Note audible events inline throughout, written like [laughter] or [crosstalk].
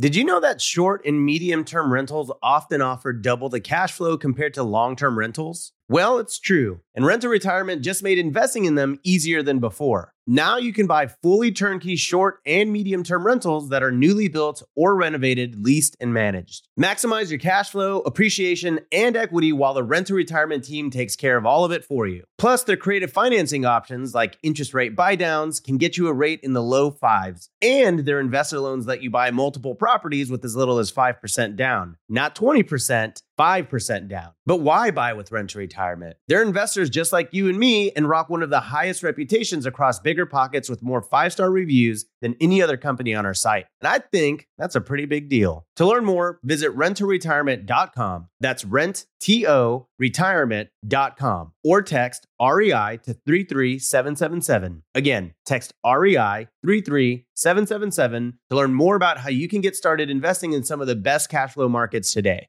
Did you know that short and medium term rentals often offer double the cash flow compared to long term rentals? Well, it's true. And Rent to Retirement just made investing in them easier than before. Now you can buy fully turnkey short and medium term rentals that are newly built or renovated, leased, and managed. Maximize your cash flow, appreciation, and equity while the Rent to Retirement team takes care of all of it for you. Plus, their creative financing options like interest rate buydowns can get you a rate in the low fives. And their investor loans let you buy multiple properties with as little as 5% down, not 20%. 5% down. But why buy with Rent to Retirement? They're investors just like you and me and rock one of the highest reputations across bigger pockets with more five star reviews than any other company on our site. And I think that's a pretty big deal. To learn more, visit renttoretirement.com. That's rent, T O, retirement.com or text REI to 33777. Again, text REI 33777 to learn more about how you can get started investing in some of the best cash flow markets today.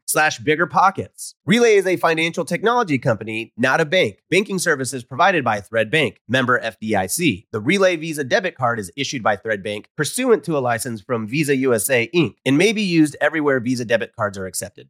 slash biggerpockets. Relay is a financial technology company, not a bank. Banking services provided by Thread Bank, member FDIC. The Relay Visa debit card is issued by Thread Bank pursuant to a license from Visa USA Inc. and may be used everywhere Visa debit cards are accepted.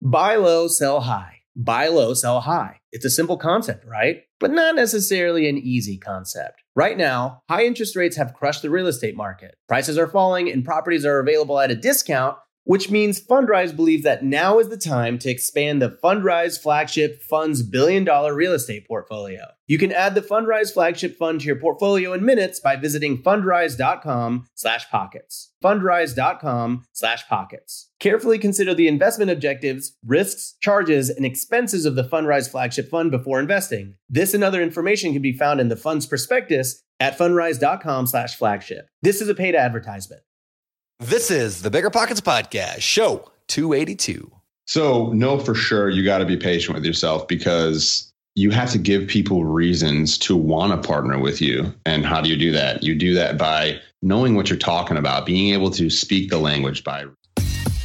Buy low, sell high. Buy low, sell high. It's a simple concept, right? But not necessarily an easy concept. Right now, high interest rates have crushed the real estate market. Prices are falling and properties are available at a discount, which means Fundrise believes that now is the time to expand the Fundrise flagship fund's billion dollar real estate portfolio. You can add the Fundrise flagship fund to your portfolio in minutes by visiting fundrise.com slash pockets. Fundrise.com slash pockets. Carefully consider the investment objectives, risks, charges, and expenses of the Fundrise flagship fund before investing. This and other information can be found in the fund's prospectus at fundrise.com slash flagship. This is a paid advertisement. This is the Bigger Pockets Podcast, show 282. So, know for sure you got to be patient with yourself because you have to give people reasons to want to partner with you. And how do you do that? You do that by knowing what you're talking about, being able to speak the language by.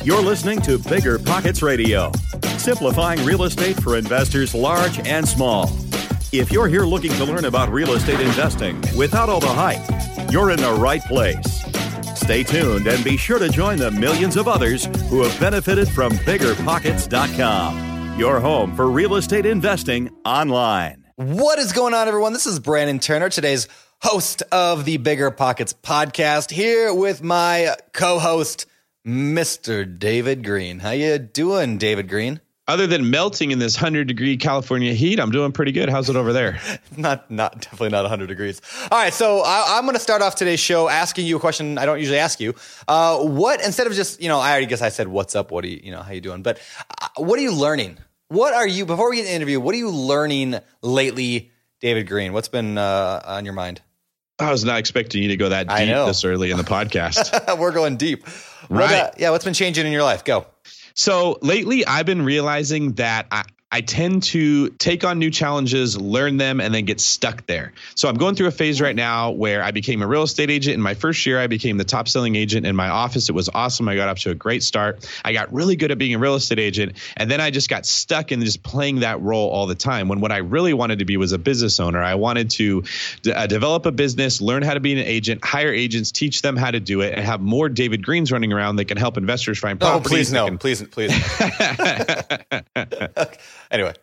You're listening to Bigger Pockets Radio, simplifying real estate for investors large and small. If you're here looking to learn about real estate investing without all the hype, you're in the right place. Stay tuned and be sure to join the millions of others who have benefited from biggerpockets.com, your home for real estate investing online. What is going on, everyone? This is Brandon Turner, today's host of the Bigger Pockets podcast, here with my co-host, Mr. David Greene. How you doing, David Greene? Other than melting in this 100 degree California heat, I'm doing pretty good. How's it over there? [laughs] not, not definitely not 100 degrees. All right, so I, am going to start off today's show asking you a question I don't usually ask you. Uh, what instead of just you know, I already guess I said what's up, what are you, you know, how you doing? But uh, what are you learning? What are you before we get to the interview? What are you learning lately, David Greene? What's been uh, on your mind? I was not expecting you to go that deep this early in the podcast. [laughs] We're going deep. Right. What, yeah. What's been changing in your life? Go. So lately, I've been realizing that I, I tend to take on new challenges, learn them, and then get stuck there. So I'm going through a phase right now where I became a real estate agent. In my first year, I became the top selling agent in my office. It was awesome. I got up to a great start. I got really good at being a real estate agent. And then I just got stuck in just playing that role all the time when what I really wanted to be was a business owner. I wanted to d- uh, develop a business, learn how to be an agent, hire agents, teach them how to do it, and have more David Greenes running around that can help investors find properties. Oh, please no. Can- please, please. [laughs] [laughs] [laughs] anyway,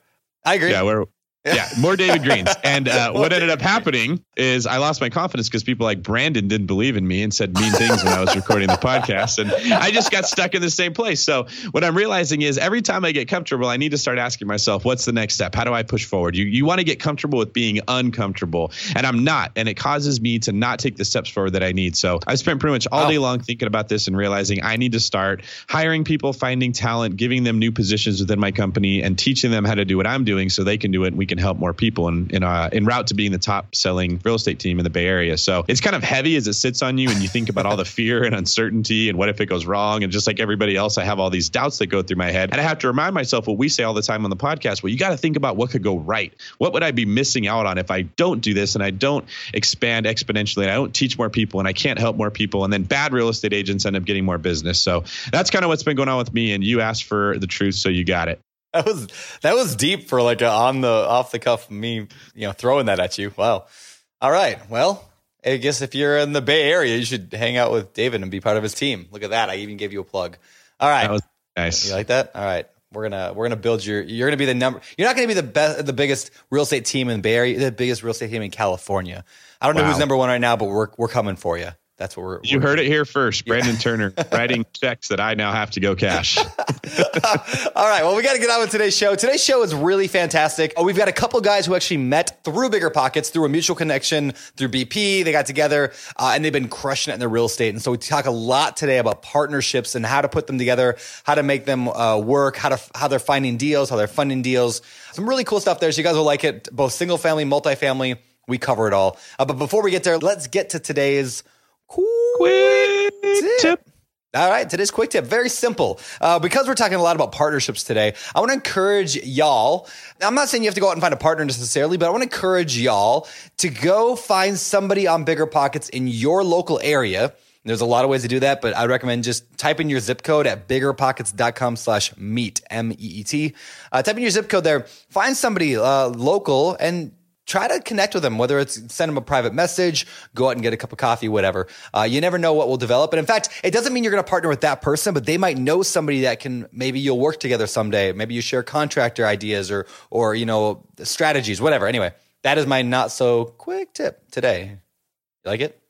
I agree. Yeah, we're Yeah, more David Greenes. And uh, what ended up happening is I lost my confidence because people like Brandon didn't believe in me and said mean things when I was recording the podcast. And I just got stuck in the same place. So what I'm realizing is every time I get comfortable, I need to start asking myself, what's the next step? How do I push forward? You, you want to get comfortable with being uncomfortable. And I'm not. And it causes me to not take the steps forward that I need. So I spent pretty much all day long thinking about this and realizing I need to start hiring people, finding talent, giving them new positions within my company, and teaching them how to do what I'm doing so they can do it and we can help more people in in, uh, in route to being the top selling real estate team in the Bay Area. So it's kind of heavy as it sits on you and you think about all the [laughs] fear and uncertainty and what if it goes wrong. And just like everybody else, I have all these doubts that go through my head. And I have to remind myself what we say all the time on the podcast. Well, you got to think about what could go right. What would I be missing out on if I don't do this and I don't expand exponentially and I don't teach more people and I can't help more people and then bad real estate agents end up getting more business. So that's kind of what's been going on with me. And you asked for the truth, so you got it. [laughs] That was that was deep for like a on the off the cuff me, you know, throwing that at you. Wow. All right. Well, I guess if you're in the Bay Area, you should hang out with David and be part of his team. Look at that. I even gave you a plug. All right. That was nice. You like that? All right. We're gonna we're gonna build your. You're gonna be the number. You're not gonna be the best, the biggest real estate team in the Bay Area. The biggest real estate team in California. I don't know who's number one right now, but we're we're coming for you. That's what we're. You we're- heard it here first. Brandon Turner [laughs] writing checks that I now have to go cash. [laughs] All right. Well, we got to get on with today's show. Today's show is really fantastic. Oh, we've got a couple guys who actually met through Bigger Pockets, through a mutual connection, through BP. They got together uh, and they've been crushing it in their real estate. And so we talk a lot today about partnerships and how to put them together, how to make them uh, work, how to how they're finding deals, how they're funding deals. Some really cool stuff there. So you guys will like it. Both single family, multifamily. We cover it all. Uh, but before we get there, let's get to today's Quick tip. all right, today's quick tip, very simple. Uh, because we're talking a lot about partnerships today, I want to encourage y'all. Now, I'm not saying you have to go out and find a partner necessarily, but I want to encourage y'all to go find somebody on Bigger Pockets in your local area. There's a lot of ways to do that, but I recommend just type in your zip code at biggerpockets.com slash meet, M-E-E-T. Uh, type in your zip code there, find somebody uh, local and try to connect with them, whether it's send them a private message, go out and get a cup of coffee, whatever. Uh, you never know what will develop. And in fact, it doesn't mean you're going to partner with that person, but they might know somebody that can maybe you'll work together someday. Maybe you share contractor ideas or or you know strategies, whatever. Anyway, that is my not so quick tip today. You like it?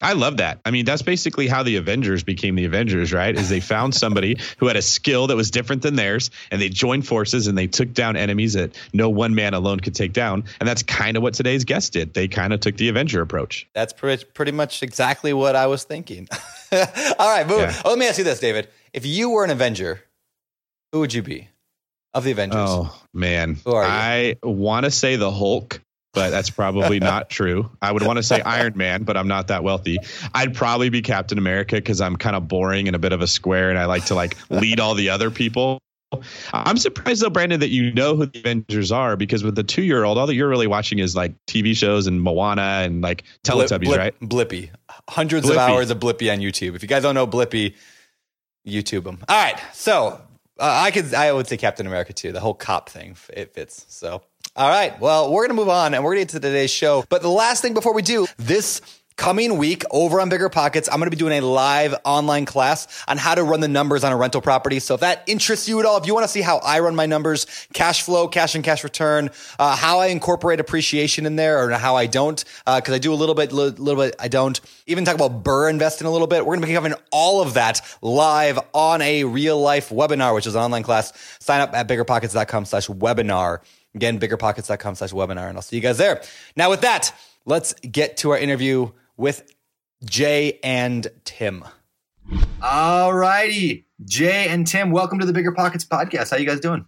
I love that. I mean, that's basically how the Avengers became the Avengers, right? Is they found somebody who had a skill that was different than theirs, and they joined forces and they took down enemies that no one man alone could take down. And that's kind of what today's guest did. They kind of took the Avenger approach. That's pretty, pretty much exactly what I was thinking. [laughs] All right. Yeah. Oh, let me ask you this, David. If you were an Avenger, who would you be of the Avengers? Oh man, Who are you? I want to say the Hulk, but that's probably not true. I would want to say Iron Man, but I'm not that wealthy. I'd probably be Captain America because I'm kind of boring and a bit of a square, and I like to like lead all the other people. I'm surprised though, Brandon, that you know who the Avengers are because with the two year old, all that you're really watching is like TV shows and Moana and like Teletubbies, Blip- right? Blippi. Hundreds of hours of Blippi on YouTube. If you guys don't know Blippi, YouTube them. All right. So uh, I could, I would say Captain America too. The whole cop thing, it fits. So, all right. Well, we're going to move on and we're going to get to today's show. But the last thing before we do, this coming week over on Bigger Pockets, I'm going to be doing a live online class on how to run the numbers on a rental property. So if that interests you at all, if you want to see how I run my numbers, cash flow, cash on cash return, uh, how I incorporate appreciation in there or how I don't, because I do a little bit, li- little bit, I don't. Even talk about BRRRR investing a little bit. We're going to be covering all of that live on a real life webinar, which is an online class. Sign up at biggerpockets.com slash webinar. Again, biggerpockets.com slash webinar, and I'll see you guys there. Now, with that, let's get to our interview with Jay and Tim. All righty. Jay and Tim, welcome to the Bigger Pockets podcast. How you guys doing?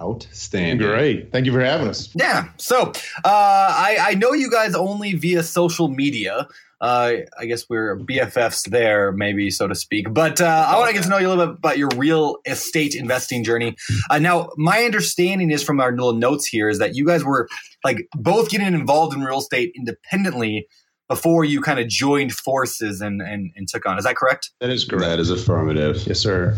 Outstanding. Great. Thank you for having us. Yeah. So uh, I, I know you guys only via social media. Uh, I guess we're BFFs there, maybe so to speak. But uh, I want to get to know you a little bit about your real estate investing journey. Uh, now, my understanding is from our little notes here is that you guys were like both getting involved in real estate independently before you kind of joined forces and, and and took on. Is that correct? That is correct. That is affirmative. yes, sir.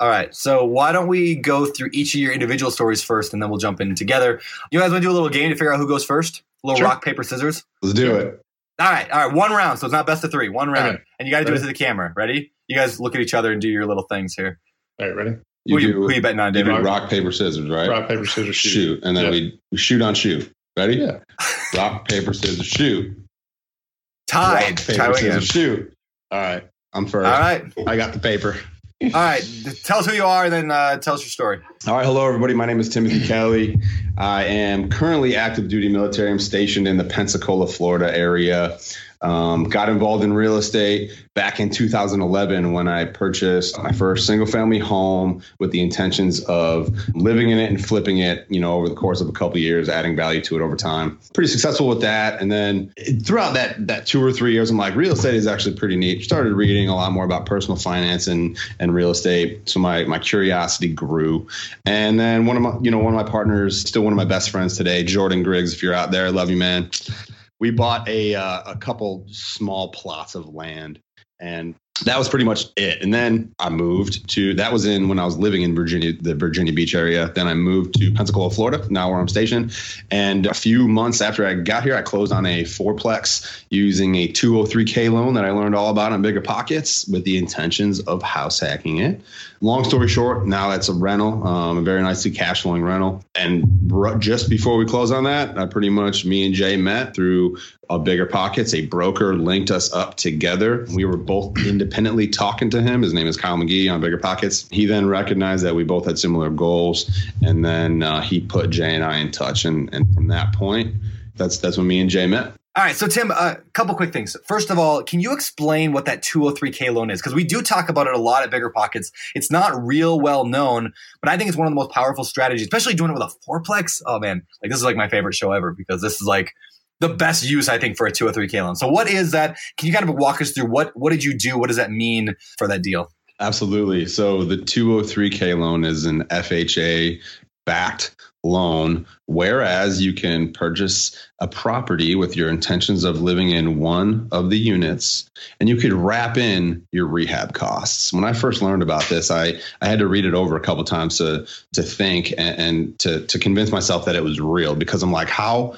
All right. So why don't we go through each of your individual stories first, and then we'll jump in together. You guys want to do a little game to figure out who goes first? A little Sure. rock paper scissors. Let's do it. All right. All right. One round. So it's not best of three. One round, Okay. and you got to do it to the camera. Ready? You guys look at each other and do your little things here. All right, ready? You who, you, do, who you betting on, you do David? rock, paper, scissors, right? Rock, paper, scissors, shoot. shoot. And then Yep. we, we shoot on shoot. Ready? Yeah. [laughs] Rock, paper, scissors, shoot. Tied. Rock, paper, Tie again. scissors, shoot. All right. I'm first. All right. I got the paper. All right. Tell us who you are, and then uh, tell us your story. All right, hello everybody. My name is Timothy Kelly. I am currently active duty military. I'm stationed in the Pensacola, Florida area. Um, got involved in real estate back in 2011 when I purchased my first single family home with the intentions of living in it and flipping it, you know, over the course of a couple of years, adding value to it over time. Pretty successful with that. And then throughout that that two or three years, I'm like, real estate is actually pretty neat. Started reading a lot more about personal finance and and real estate. So my my curiosity grew. And then one of my, you know, one of my partners, still one of my best friends today, Jordan Griggs. If you're out there, I love you, man. We bought a uh, a couple small plots of land, and that was pretty much it. And then I moved to that was in when I was living in Virginia, the Virginia Beach area. Then I moved to Pensacola, Florida, now where I'm stationed. And a few months after I got here, I closed on a fourplex using a 203k loan that I learned all about on Bigger Pockets with the intentions of house hacking it. Long story short, now that's a rental, um, a very nicely cash flowing rental. And just before we close on that, I pretty much me and Jay met through a bigger pockets. A broker linked us up together. We were both [clears throat] independently talking to him. His name is Kyle McGee on Bigger Pockets. He then recognized that we both had similar goals, and then uh, he put Jay and I in touch. And and from that point, that's that's when me and Jay met. All right, so Tim, a couple quick things. First of all, can you explain what that 203k loan is? Because we do talk about it a lot at Bigger Pockets. It's not real well known, but I think it's one of the most powerful strategies, especially doing it with a fourplex. Oh man, like this is like my favorite show ever because this is like the best use I think for a two 203k loan. So what is that? Can you kind of walk us through what what did you do? What does that mean for that deal? Absolutely. So the 203k loan is an FHA backed loan, whereas you can purchase a property with your intentions of living in one of the units and you could wrap in your rehab costs. When I first learned about this, I, I had to read it over a couple times to to think and, and to to convince myself that it was real because I'm like, how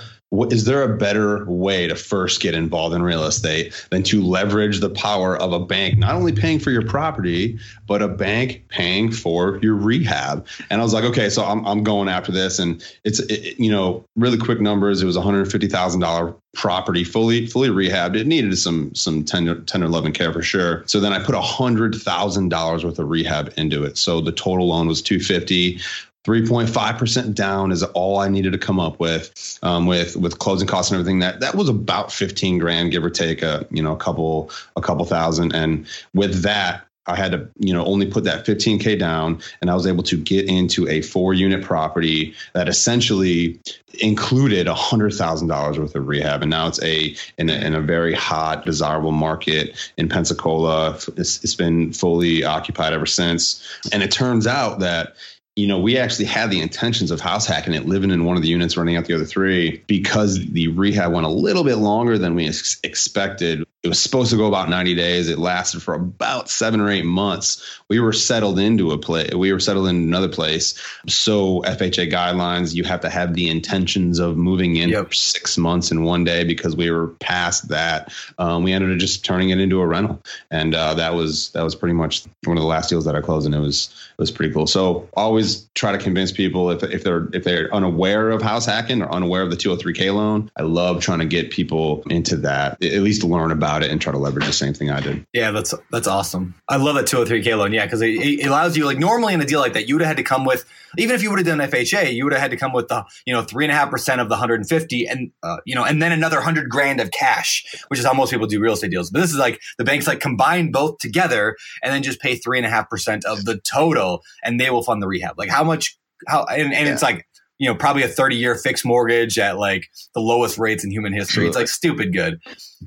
is there a better way to first get involved in real estate than to leverage the power of a bank not only paying for your property but a bank paying for your rehab? And i was like okay so i'm, I'm going after this. And it's it, you know really quick numbers it was $150000 property fully fully rehabbed. It needed some some tender tender love and care for sure. So then i put $100000 worth of rehab into it. So the total loan was 250 3.5% down is all I needed to come up with, um, with with closing costs and everything. That that was about 15 grand, give or take a you know a couple a couple thousand. And with that, I had to you know only put that 15k down, and I was able to get into a four unit property that essentially included hundred thousand dollars worth of rehab, and now it's a in, a in a very hot, desirable market in Pensacola. It's, it's been fully occupied ever since, and it turns out that you know, we actually had the intentions of house hacking it, living in one of the units, running out the other three, because the rehab went a little bit longer than we ex- expected. It was supposed to go about 90 days. It lasted for about seven or eight months. We were settled into a place. We were settled in another place. So FHA guidelines, you have to have the intentions of moving in Yep. for six months in one day because we were past that. Um, we ended up just turning it into a rental, and uh, that was that was pretty much one of the last deals that I closed, and it was it was pretty cool. So always try to convince people if, if they're if they're unaware of house hacking or unaware of the 203k loan. I love trying to get people into that, at least learn about it and try to leverage the same thing I did. Yeah, that's that's awesome. I love that 203k loan. Yeah, because it, it allows you like normally in a deal like that, you would have had to come with even if you would have done FHA, you would have had to come with the you know three and a half percent of the 150, and uh, you know, and then another hundred grand of cash, which is how most people do real estate deals. But this is like the banks like combine both together and then just pay three and a half percent of the total, and they will fund the rehab. Like how much? How and, and it's like you know probably a 30 year fixed mortgage at like the lowest rates in human history. It's like stupid good.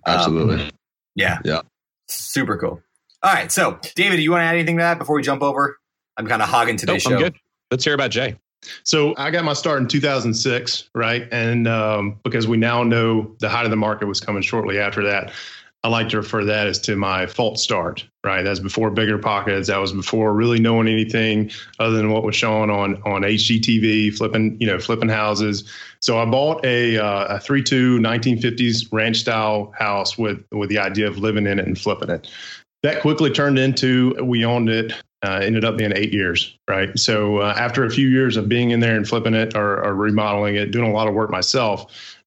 Um, Absolutely. Yeah. Yeah. Super cool. All right. So, David, do you want to add anything to that before we jump over? I'm kind of hogging Nope, today's I'm show. good. Let's hear about Jay. So I got my start in 2006, right? And um, because we now know the height of the market was coming shortly after that, I like to refer to that as to my false start, right? That's before bigger pockets. That was before really knowing anything other than what was shown on on HGTV, flipping, you know, flipping houses. So I bought a uh, a three two 1950s ranch style house with with the idea of living in it and flipping it. That quickly turned into we owned it Uh, ended up being eight years, right? So uh, after a few years of being in there and flipping it or, or remodeling it, doing a lot of work myself,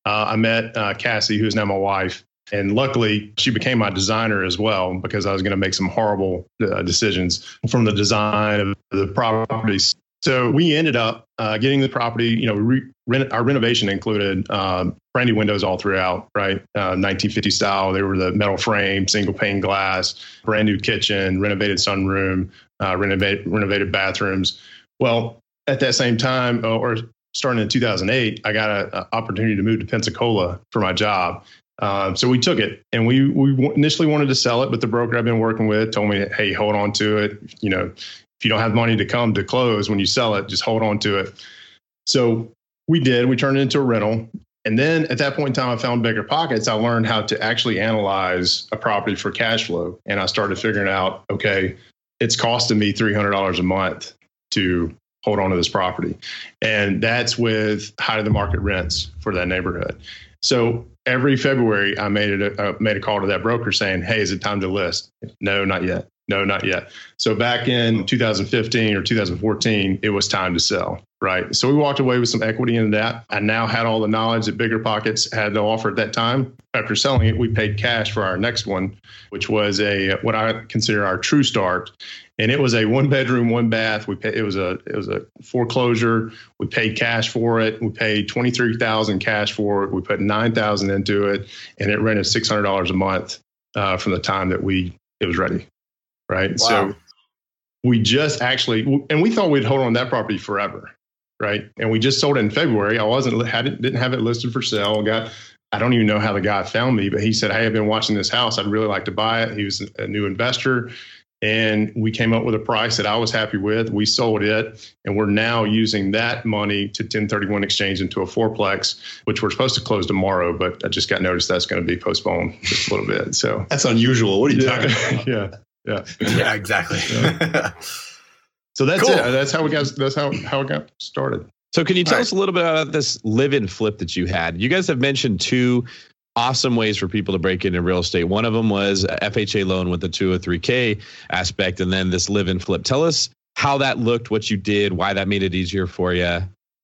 uh, I met uh, Cassie, who is now my wife. And luckily, she became my designer as well because I was going to make some horrible uh, decisions from the design of the properties. So we ended up uh, getting the property. You know, re- rent, our renovation included um, brand new windows all throughout, right? Uh, 1950 style. They were the metal frame, single pane glass, brand new kitchen, renovated sunroom, uh, renovated renovated bathrooms. Well, at that same time, uh, or starting in 2008, I got an opportunity to move to Pensacola for my job. Um, so we took it, and we we initially wanted to sell it, but the broker I've been working with told me, "Hey, hold on to it. You know, if you don't have money to come to close when you sell it, just hold on to it." So we did. We turned it into a rental, and then at that point in time, I found bigger pockets. I learned how to actually analyze a property for cash flow, and I started figuring out, okay, it's costing me three hundred dollars a month to hold on to this property. And that's with high to the market rents for that neighborhood. So every February, I made it a, uh, made a call to that broker saying, "Hey, is it time to list?" No, not yet. No, not yet. So back in 2015 or 2014, it was time to sell, right? So we walked away with some equity in that. I now had all the knowledge that Bigger Pockets had to offer at that time. After selling it, we paid cash for our next one, which was a what I consider our true start. And it was a one bedroom, one bath. We paid, it was a it was a foreclosure. We paid cash for it. We paid twenty three thousand cash for it. We put nine thousand into it, and it rented six hundred dollars a month uh, from the time that we it was ready right? Wow. So we just actually, and we thought we'd hold on that property forever, right? And we just sold it in February. I wasn't had it, didn't have it listed for sale. Got I don't even know how the guy found me, but he said, "Hey, I've been watching this house. I'd really like to buy it." He was a new investor. And we came up with a price that I was happy with. We sold it, and we're now using that money to 1031 exchange into a fourplex, which we're supposed to close tomorrow. But I just got noticed that's going to be postponed just a little bit. So that's unusual. What are you yeah, talking about? [laughs] yeah. Yeah. Yeah, exactly. Yeah. [laughs] so that's cool. it. That's how we got that's how how it got started. So can you tell All us a little bit about this live in flip that you had? You guys have mentioned two awesome ways for people to break into real estate. One of them was FHA loan with the 203k aspect and then this live and flip. Tell us how that looked, what you did, why that made it easier for you.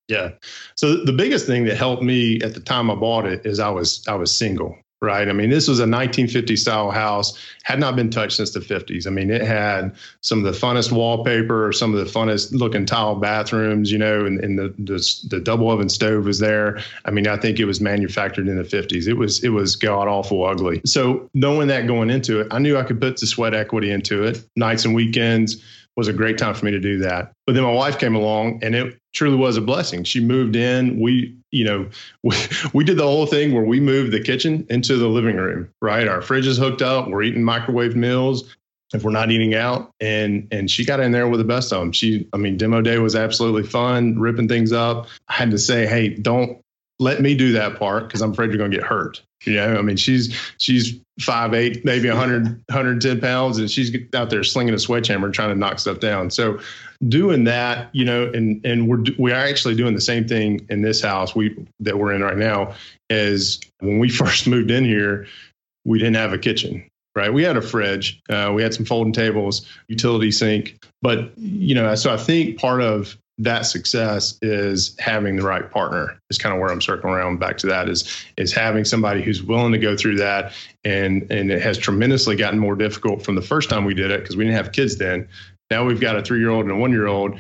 Yeah. So the biggest thing that helped me at the time I bought it is I was I was single right? I mean, this was a 1950 style house, had not been touched since the 50s. I mean, it had some of the funnest wallpaper, some of the funnest looking tile bathrooms, you know, and, and the, the, the double oven stove was there. I mean, I think it was manufactured in the 50s. It was it was god awful ugly. So knowing that going into it, I knew I could put the sweat equity into it. Nights and weekends was a great time for me to do that. But then my wife came along and it truly was a blessing. She moved in. We, you know, [laughs] we, we did the whole thing where we moved the kitchen into the living room, right? Our fridge is hooked up. We're eating microwave meals if we're not eating out. And and she got in there with the best of them. She, I mean, demo day was absolutely fun, ripping things up. I had to say, hey, don't let me do that part because I'm afraid you're going to get hurt. You know, I mean, she's she's five eight, maybe 100, 110 pounds, and she's out there slinging a sledgehammer trying to knock stuff down. So, doing that, you know, and and we're we are actually doing the same thing in this house we that we're in right now. As when we [laughs] first moved in here, we didn't have a kitchen. Right, we had a fridge, uh, we had some folding tables, utility sink, but you know, so I think part of that success is having the right partner is kind of where I'm circling around back to that is is having somebody who's willing to go through that and and it has tremendously gotten more difficult from the first time we did it because we didn't have kids then. Now we've got a three year old and a one year old.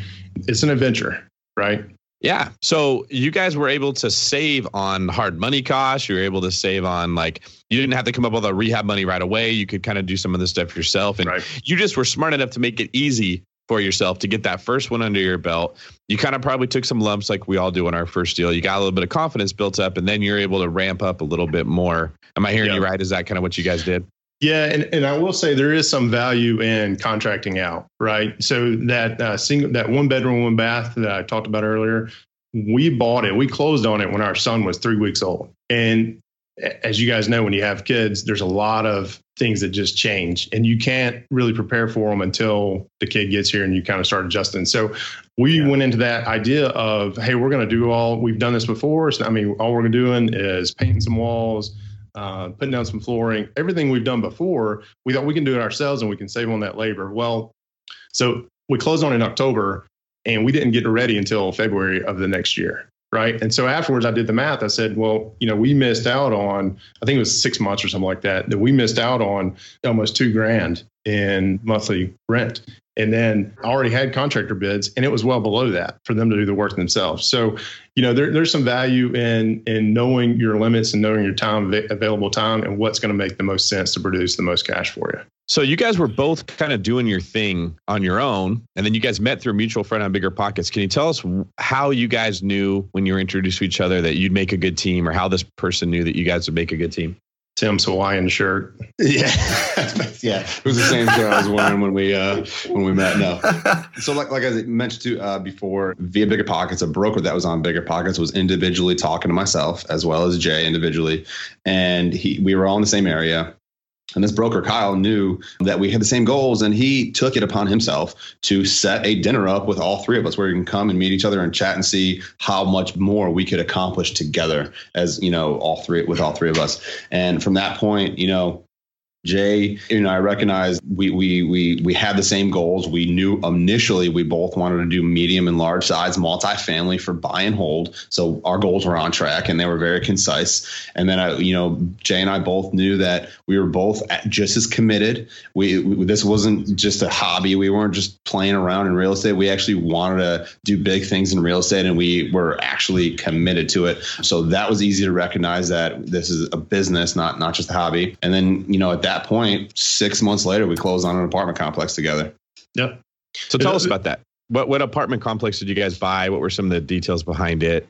It's an adventure, right? Yeah. So you guys were able to save on hard money costs. You were able to save on like you didn't have to come up with a rehab money right away. You could kind of do some of this stuff yourself, and right. you just were smart enough to make it easy for yourself to get that first one under your belt. You kind of probably took some lumps like we all do in our first deal. You got a little bit of confidence built up, and then you're able to ramp up a little bit more. Am I hearing yeah. you right? Is that kind of what you guys did? Yeah, and, and I will say there is some value in contracting out, right? So that uh, single that one bedroom, one bath that I talked about earlier, we bought it, we closed on it when our son was three weeks old, and as you guys know, when you have kids, there's a lot of things that just change and you can't really prepare for them until the kid gets here and you kind of start adjusting. So we yeah. went into that idea of, hey, we're going to do all, we've done this before. So, I mean, all we're doing is painting some walls, uh, putting down some flooring, everything we've done before, we thought we can do it ourselves and we can save on that labor. Well, so we closed on in October and we didn't get ready until February of the next year. Right. And so afterwards, I did the math. I said, well, you know, we missed out on, I think it was six months or something like that, that we missed out on almost two grand in monthly rent. And then I already had contractor bids and it was well below that for them to do the work themselves. So, you know, there, there's some value in in knowing your limits and knowing your time available time and what's going to make the most sense to produce the most cash for you. So you guys were both kind of doing your thing on your own, and then you guys met through a mutual friend on Bigger Pockets. Can you tell us how you guys knew when you were introduced to each other that you'd make a good team, or how this person knew that you guys would make a good team? Tim's Hawaiian shirt. Yeah, [laughs] yeah. It was the same shirt I was wearing when we uh, when we met. No, so like like I mentioned to uh, before, via Bigger Pockets, a broker that was on Bigger Pockets was individually talking to myself as well as Jay individually, and he we were all in the same area. And this broker, Kyle, knew that we had the same goals, and he took it upon himself to set a dinner up with all three of us where we can come and meet each other and chat and see how much more we could accomplish together as, you know, all three with all three of us. And from that point, you know, Jay, you know, I recognize we we we we had the same goals. We knew initially we both wanted to do medium and large size multifamily for buy and hold. So our goals were on track and they were very concise. And then I, you know, Jay and I both knew that we were both just as committed. We, we this wasn't just a hobby. We weren't just playing around in real estate. We actually wanted to do big things in real estate and we were actually committed to it. So that was easy to recognize that this is a business, not not just a hobby. And then, you know, at that that point, six months later, we closed on an apartment complex together. Yep. So tell us about that. What what apartment complex did you guys buy? What were some of the details behind it?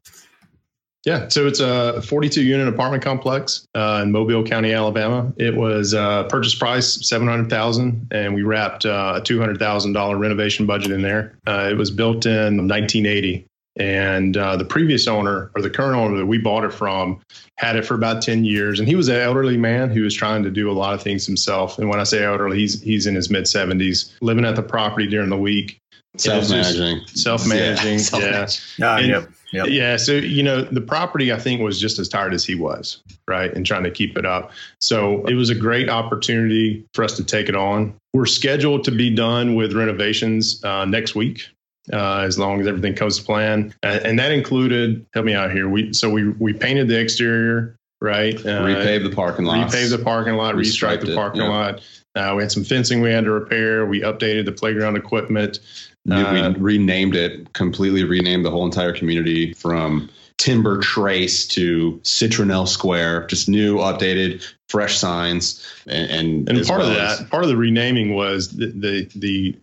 Yeah, so it's a 42 unit apartment complex uh, in Mobile County, Alabama. It was uh, purchase price 700,000, and we wrapped uh, a 200,000 dollar renovation budget in there. Uh, it was built in 1980, and uh, the previous owner or the current owner that we bought it from had it for about 10 years. And he was an elderly man who was trying to do a lot of things himself. And when I say elderly, he's, he's in his mid 70s, living at the property during the week. Self managing. Self managing. Yeah. Yeah. And, yep. Yep. Yeah. So, you know, the property I think was just as tired as he was, right? And trying to keep it up. So it was a great opportunity for us to take it on. We're scheduled to be done with renovations uh, next week uh, as long as everything goes to plan. Uh, and that included, help me out here. We so we we painted the exterior, right? Uh, repaved the parking lot. Repaved the parking lot. Restriped the parking it, lot. Uh, we had some fencing we had to repair. We updated the playground equipment. we uh, renamed it completely. Renamed the whole entire community from Timber Trace to Citronelle Square. Just new, updated, fresh signs. And and, and part well of that, part of the renaming was the the, the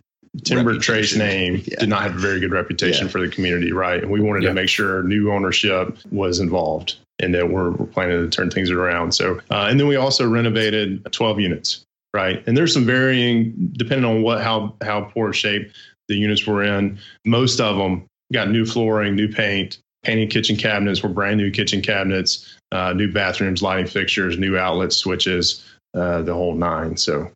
Timber Trace name yeah. did not have a very good reputation yeah. for the community, right? And we wanted yeah. to make sure new ownership was involved and that we're, we're planning to turn things around. So, uh, and then we also renovated 12 units, right? And there's some varying, depending on what how how poor shape the units were in. Most of them got new flooring, new paint, painted kitchen cabinets were brand new kitchen cabinets, uh, new bathrooms, lighting fixtures, new outlet switches, uh, the whole nine. So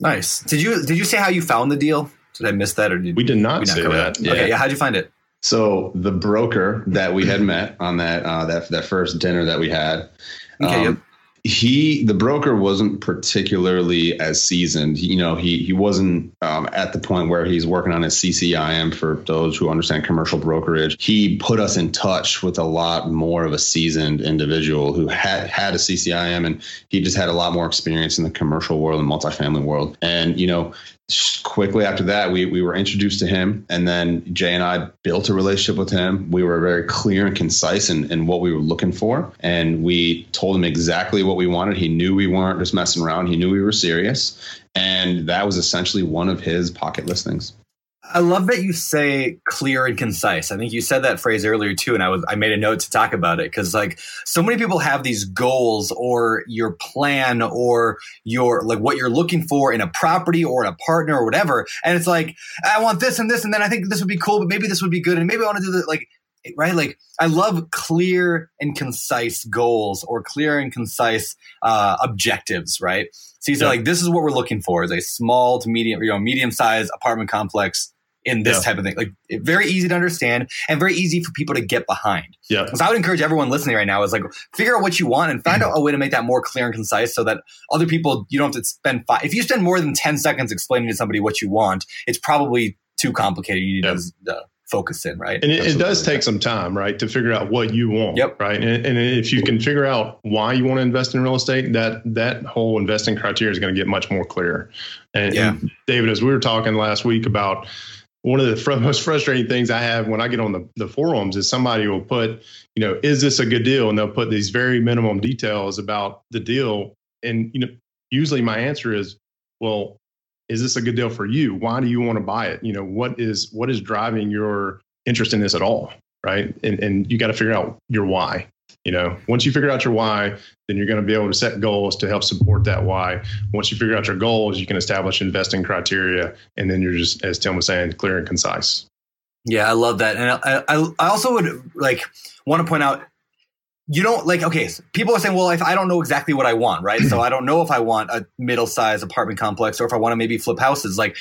Nice. Did you did you say how you found the deal? Did I miss that, or did we did not we say that? Yeah. Okay, yeah. How'd you find it? So the broker that we had met on that uh, that that first dinner that we had, okay, um, yep he the broker wasn't particularly as seasoned. You know he he wasn't um, at the point where he's working on his ccim for those who understand commercial brokerage. He put us in touch with a lot more of a seasoned individual who had had a ccim and he just had a lot more experience in the commercial world and multifamily world. And you know quickly after that, we, we were introduced to him. And then Jay and I built a relationship with him. We were very clear and concise in, in what we were looking for. And we told him exactly what we wanted. He knew we weren't just messing around, he knew we were serious. And that was essentially one of his pocket listings. I love that you say clear and concise. I think you said that phrase earlier too, and I was I made a note to talk about it because like so many people have these goals or your plan or your like what you're looking for in a property or in a partner or whatever, and it's like I want this and this, and then I think this would be cool, but maybe this would be good, and maybe I want to do that. Like right, like I love clear and concise goals or clear and concise uh, objectives, right? So you say yeah. like this is what we're looking for is a small to medium, you know, medium sized apartment complex in this yeah. type of thing. Like very easy to understand and very easy for people to get behind. Yeah. So I would encourage everyone listening right now is like figure out what you want and find out a way to make that more clear and concise so that other people you don't have to spend five if you spend more than 10 seconds explaining to somebody what you want, it's probably too complicated. You need to uh, focus in, right? And it, it, does take some time, right, to figure out what you want, yep. right? And, and, if you can figure out why you want to invest in real estate, that that whole investing criteria is going to get much more clear. And, yeah. and David, as we were talking last week about one of the fr- most frustrating things I have when I get on the, the forums is somebody will put, you know, is this a good deal? And they'll put these very minimum details about the deal. And, you know, usually my answer is, well, is this a good deal for you? Why do you want to buy it? You know, what is what is driving your interest in this at all? Right. And and you got to figure out your why. You know, once you figure out your why, then you're going to be able to set goals to help support that why. Once you figure out your goals, you can establish investing criteria, and then you're just, as Tim was saying, clear and concise. Yeah, I love that, and I, I, I also would like want to point out you don't like okay so people are saying well if i don't know exactly what i want right so [clears throat] i don't know if i want a middle-sized apartment complex or if i want to maybe flip houses like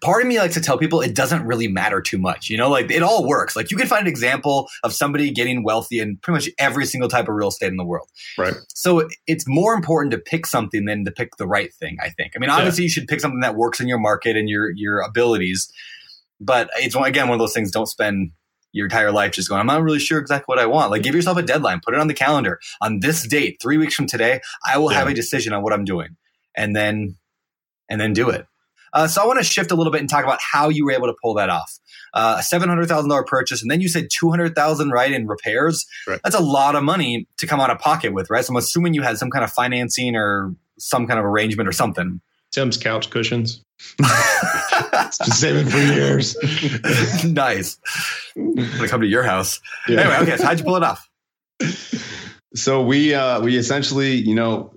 part of me likes to tell people it doesn't really matter too much you know like it all works like you can find an example of somebody getting wealthy in pretty much every single type of real estate in the world right so it's more important to pick something than to pick the right thing i think i mean obviously yeah. you should pick something that works in your market and your your abilities but it's again one of those things don't spend your entire life just going, I'm not really sure exactly what I want. Like mm-hmm. give yourself a deadline, put it on the calendar. On this date, three weeks from today, I will yeah. have a decision on what I'm doing. And then and then do it. Uh, so I want to shift a little bit and talk about how you were able to pull that off. Uh, a seven hundred thousand dollar purchase, and then you said two hundred thousand right in repairs. Right. That's a lot of money to come out of pocket with, right? So I'm assuming you had some kind of financing or some kind of arrangement or something. Tim's couch cushions. [laughs] saving for years. [laughs] nice. I'm gonna come to your house. Yeah. Anyway, okay. So how'd you pull it off? So we uh, we essentially, you know,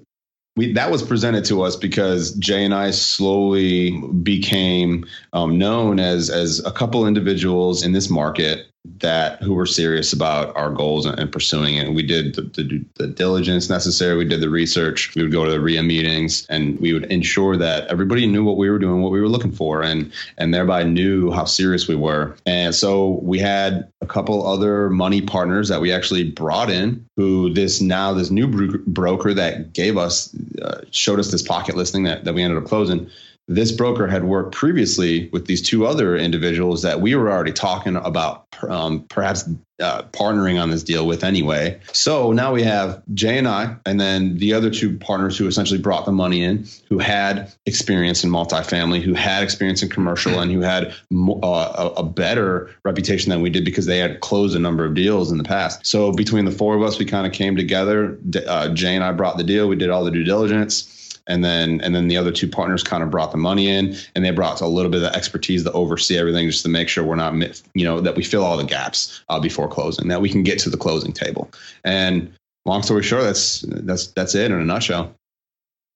we that was presented to us because Jay and I slowly became um, known as as a couple individuals in this market that who were serious about our goals and, and pursuing it. And we did the, the, the, diligence necessary. We did the research. We would go to the REIA meetings and we would ensure that everybody knew what we were doing, what we were looking for, and and thereby knew how serious we were. And so we had a couple other money partners that we actually brought in. Who this now this new broker that gave us uh, showed us this pocket listing that that we ended up closing this broker had worked previously with these two other individuals that we were already talking about um, perhaps uh, partnering on this deal with anyway. So now we have Jay and I, and then the other two partners who essentially brought the money in, who had experience in multifamily, who had experience in commercial, and who had uh, a better reputation than we did because they had closed a number of deals in the past. So between the four of us, we kind of came together. Uh, Jay and I brought the deal. We did all the due diligence and then and then the other two partners kind of brought the money in and they brought a little bit of expertise to oversee everything just to make sure we're not you know that we fill all the gaps uh, before closing that we can get to the closing table. And long story short that's that's that's it in a nutshell.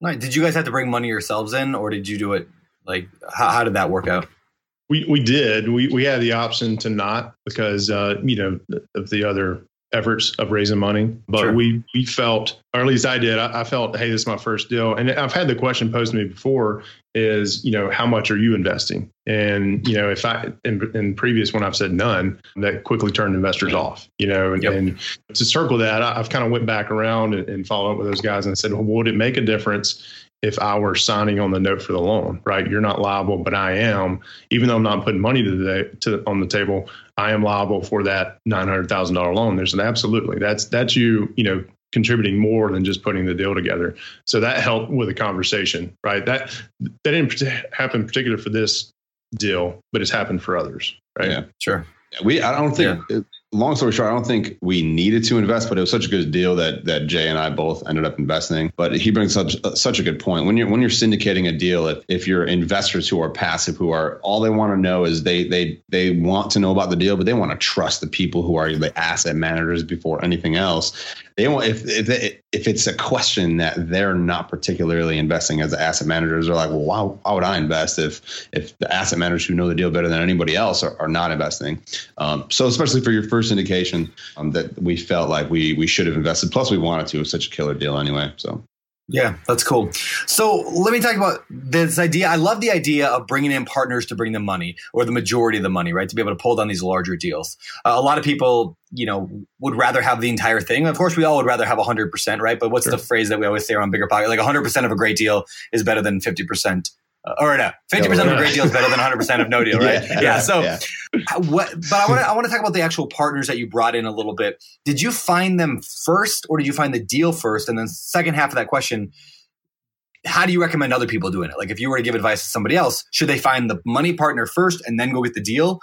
All right did you guys have to bring money yourselves in or did you do it like how, how did that work out? We we did. We we had the option to not because uh, you know of the other efforts of raising money, but sure. we we felt, or at least I did, I, I, felt, hey, this is my first deal, and I've had the question posed to me before: is you know how much are you investing? And you know if I in, in previous when I've said none, that quickly turned investors off. You know, and, yep. and to circle that, I, have kind of went back around and, and followed up with those guys and said, well, would it make a difference? if I were signing on the note for the loan, right? You're not liable, but I am. Even though I'm not putting money to the to on the table, I am liable for that nine hundred thousand dollar loan. There's an absolutely that's that's you you know contributing more than just putting the deal together. So that helped with the conversation, right? That that didn't happen particular for this deal, but it's happened for others, right? Yeah, sure. We I don't think yeah long story short, I don't think we needed to invest, but it was such a good deal that that Jay and I both ended up investing. But he brings up such a good point. When you're when you're syndicating a deal, if, if you're investors who are passive, who are all they want to know is they they they want to know about the deal, but they want to trust the people who are the asset managers before anything else. They want if if if it's a question that they're not particularly investing as the asset managers, they're like, well, why, why would I invest if if the asset managers who know the deal better than anybody else are, are not investing? Um, so especially for your first first syndication um, that we felt like we we should have invested. Plus, we wanted to. It was such a killer deal anyway. So. Yeah, that's cool. So let me talk about this idea. I love the idea of bringing in partners to bring the money or the majority of the money, right? To be able to pull down these larger deals. Uh, a lot of people, you know, would rather have the entire thing. Of course, we all would rather have 100%, right? But what's sure. the phrase that we always say around bigger pocket? Like 100% of a great deal is better than 50% Uh, or no, fifty percent of a great deal is better than one hundred percent of no deal, right? [laughs] Yeah, Yeah. so, yeah. what? But I want to I want to talk about the actual partners that you brought in a little bit. Did you find them first, or did you find the deal first? And then second half of that question. How do you recommend other people doing it? Like, if you were to give advice to somebody else, should they find the money partner first and then go get the deal,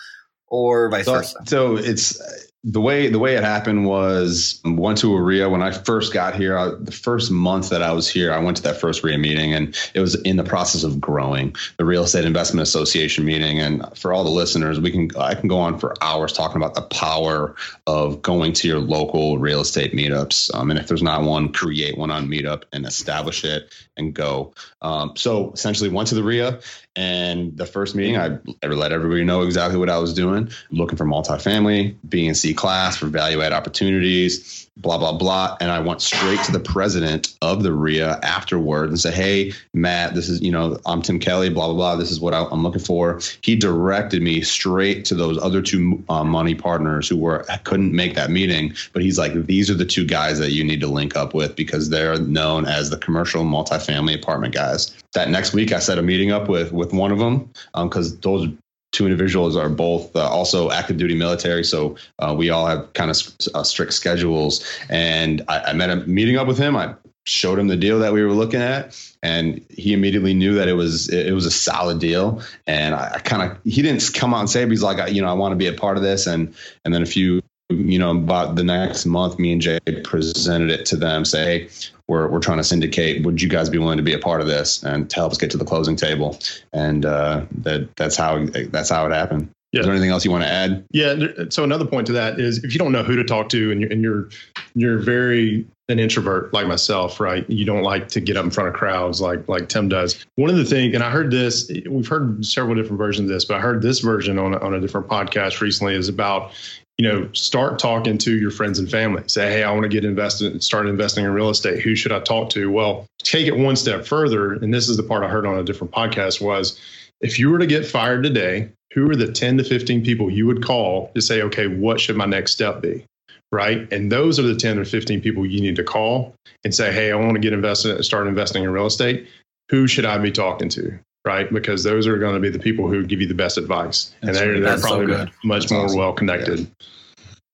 or vice So, versa? so it's the way the way it happened was went to a REIA when I first got here. I, the first month that I was here, I went to that first REIA meeting, and it was in the process of growing the Real Estate Investment Association meeting. And for all the listeners, we can I can go on for hours talking about the power of going to your local real estate meetups. Um, and if there's not one, create one on Meetup and establish it and go. Um, so essentially, went to the REIA. And the first meeting, I, I let everybody know exactly what I was doing, looking for multifamily, B and C class for value add opportunities, blah, blah, blah. And I went straight to the president of the REIA afterward and said, Hey, Matt, this is, you know, I'm Tim Kelly, blah, blah, blah. This is what I, I'm looking for. He directed me straight to those other two uh, money partners who were couldn't make that meeting. But he's like, these are the two guys that you need to link up with because they're known as the commercial multifamily apartment guys. That next week, I set a meeting up with with one of them because those two individuals are both uh, also active duty military, so uh, we all have kind of uh, strict schedules. And I, I met him meeting up with him. I showed him the deal that we were looking at, and he immediately knew that it was it was a solid deal. And I, I kind of he didn't come out and say, but he's like, you know, I want to be a part of this. And and then a few you know, about the next month, me and Jay presented it to them, say, hey, we're, we're trying to syndicate. Would you guys be willing to be a part of this and to help us get to the closing table? And uh, that that's how that's how it happened. Yeah. Is there anything else you want to add? Yeah. So another point to that is if you don't know who to talk to and you're, and you're, you're very an introvert like myself, right? You don't like to get up in front of crowds like, like Tim does. One of the things, and I heard this, we've heard several different versions of this, but I heard this version on a, on a different podcast recently is about, you know, start talking to your friends and family. Say, hey, I want to get invested, and start investing in real estate. Who should I talk to? Well, take it one step further. And this is the part I heard on a different podcast was if you were to get fired today, who are the 10 to 15 people you would call to say, okay, what should my next step be? Right. And those are the 10 or 15 people you need to call and say, hey, I want to get invested, and start investing in real estate. Who should I be talking to? Right. Because those are going to be the people who give you the best advice. and they're, right. they're That's so probably good. much That's more awesome. well connected.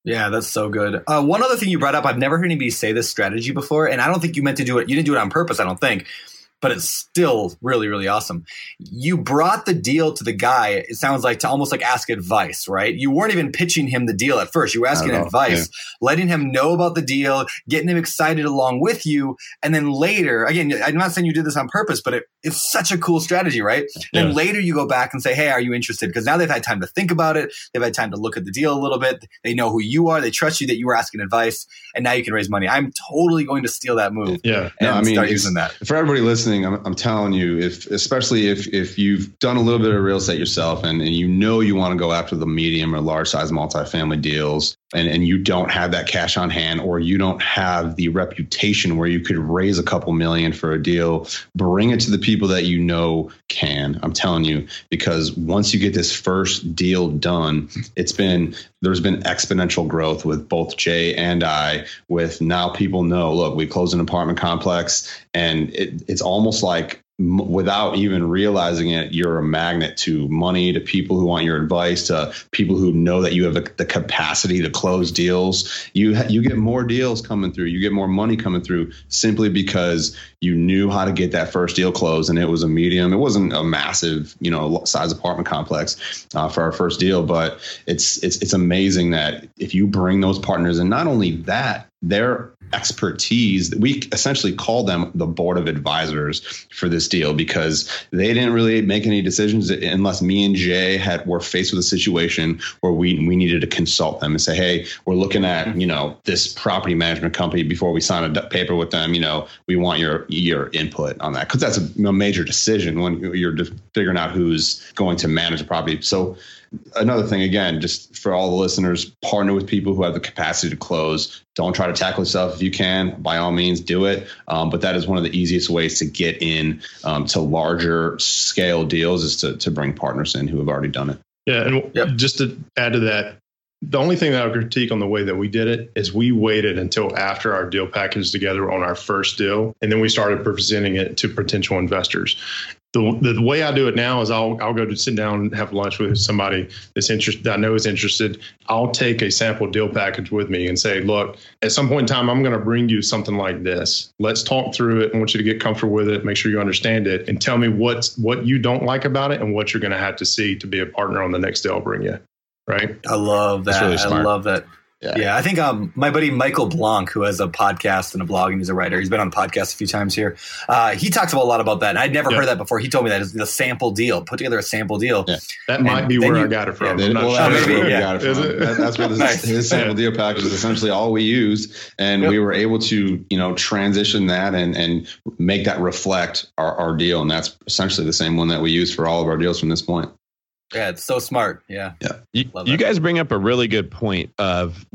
Yeah, that's so good. Uh, one other thing you brought up, I've never heard anybody say this strategy before, and I don't think you meant to do it. You didn't do it on purpose, I don't think, but it's still really, really awesome. You brought the deal to the guy. It sounds like to almost like ask advice, right? You weren't even pitching him the deal at first. You were asking Not at all. advice, letting him know about the deal, getting him excited along with you, and then later, again, I'm not saying you did this on purpose, but it, it's such a cool strategy, right? Then later you go back and say, "Hey, are you interested?" Because now they've had time to think about it. They've had time to look at the deal a little bit. They know who you are. They trust you that you were asking advice, and now you can raise money. I'm totally going to steal that move Yeah. and No, I mean, start using that. for everybody listening, I'm, I'm telling you, if especially if if you've done a little bit of real estate yourself and, and you know you want to go after the medium or large size multifamily deals and, and you don't have that cash on hand or you don't have the reputation where you could raise a couple million for a deal, bring it to the people that you know can. I'm telling you, because once you get this first deal done, it's been there's been exponential growth with both Jay and I. With now people know, look, we closed an apartment complex, and it, it's almost like without even realizing it, you're a magnet to money, to people who want your advice, to people who know that you have the, capacity to close deals. You you get more deals coming through, you get more money coming through simply because you knew how to get that first deal closed, and it was a medium. It wasn't a massive, you know, size apartment complex uh, for our first deal, but it's it's it's amazing that if you bring those partners, and not only that, their expertise we essentially call them the board of advisors for this deal because they didn't really make any decisions unless me and Jay had were faced with a situation where we we needed to consult them and say hey we're looking at mm-hmm. you know this property management company before we sign a paper with them you know we want your your input on that. Because that's a, major decision when you're just figuring out who's going to manage a property. So another thing again just for all the listeners partner with people who have the capacity to close don't try to tackle yourself if you can by all means do it um, but that is one of the easiest ways to get in um, to larger scale deals is to, to bring partners in who have already done it Yeah, and Yep. just to add to that, the only thing that I would critique on the way that we did it is we waited until after our deal package together on our first deal, and then we started presenting it to potential investors. The, the way I do it now is I'll I'll go to sit down and have lunch with somebody that's interested that I know is interested. I'll take a sample deal package with me and say, look, at some point in time, I'm going to bring you something like this. Let's talk through it. I want you to get comfortable with it, make sure you understand it, and tell me what's what you don't like about it and what you're going to have to see to be a partner on the next deal I'll bring you. Right. I love that. really I smart. love that. Yeah. Yeah. I think um, my buddy Michael Blank, who has a podcast and a blog, and he's a writer. He's been on the podcast a few times here. Uh, he talks about a lot about that, and I'd never Yeah. heard that before. He told me that is the sample deal. Put together a sample deal. Yeah. That might be then where I got it from. Yeah, I'm not well, sure. that's maybe, where we yeah. got it Is from. it? That- That's what [laughs] his, Nice. his sample deal package is essentially all we used, and Yep. we were able to, you know, transition that and and make that reflect our, our deal, and that's essentially the same one that we use for all of our deals from this point. Yeah, it's so smart. Yeah. You, you guys bring up a really good point of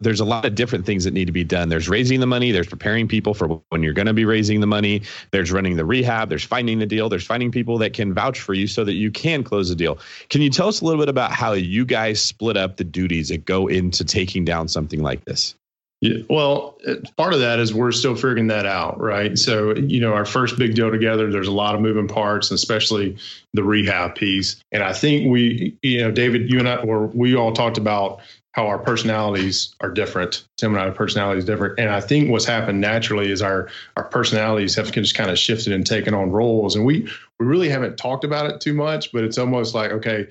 there's a lot of different things that need to be done. There's raising the money, there's preparing people for when you're going to be raising the money, there's running the rehab, there's finding the deal, there's finding people that can vouch for you so that you can close the deal. Can you tell us a little bit about how you guys split up the duties that go into taking down something like this? Yeah, well, uh, part of that is we're still figuring that out, right? So, you know, our first big deal together, there's a lot of moving parts, especially the rehab piece. And I think we, you know, David, you and I, or we all talked about how our personalities are different. Tim and I, personality is different. And I think what's happened naturally is our our personalities have just kind of shifted and taken on roles. And we we really haven't talked about it too much, but it's almost like, okay,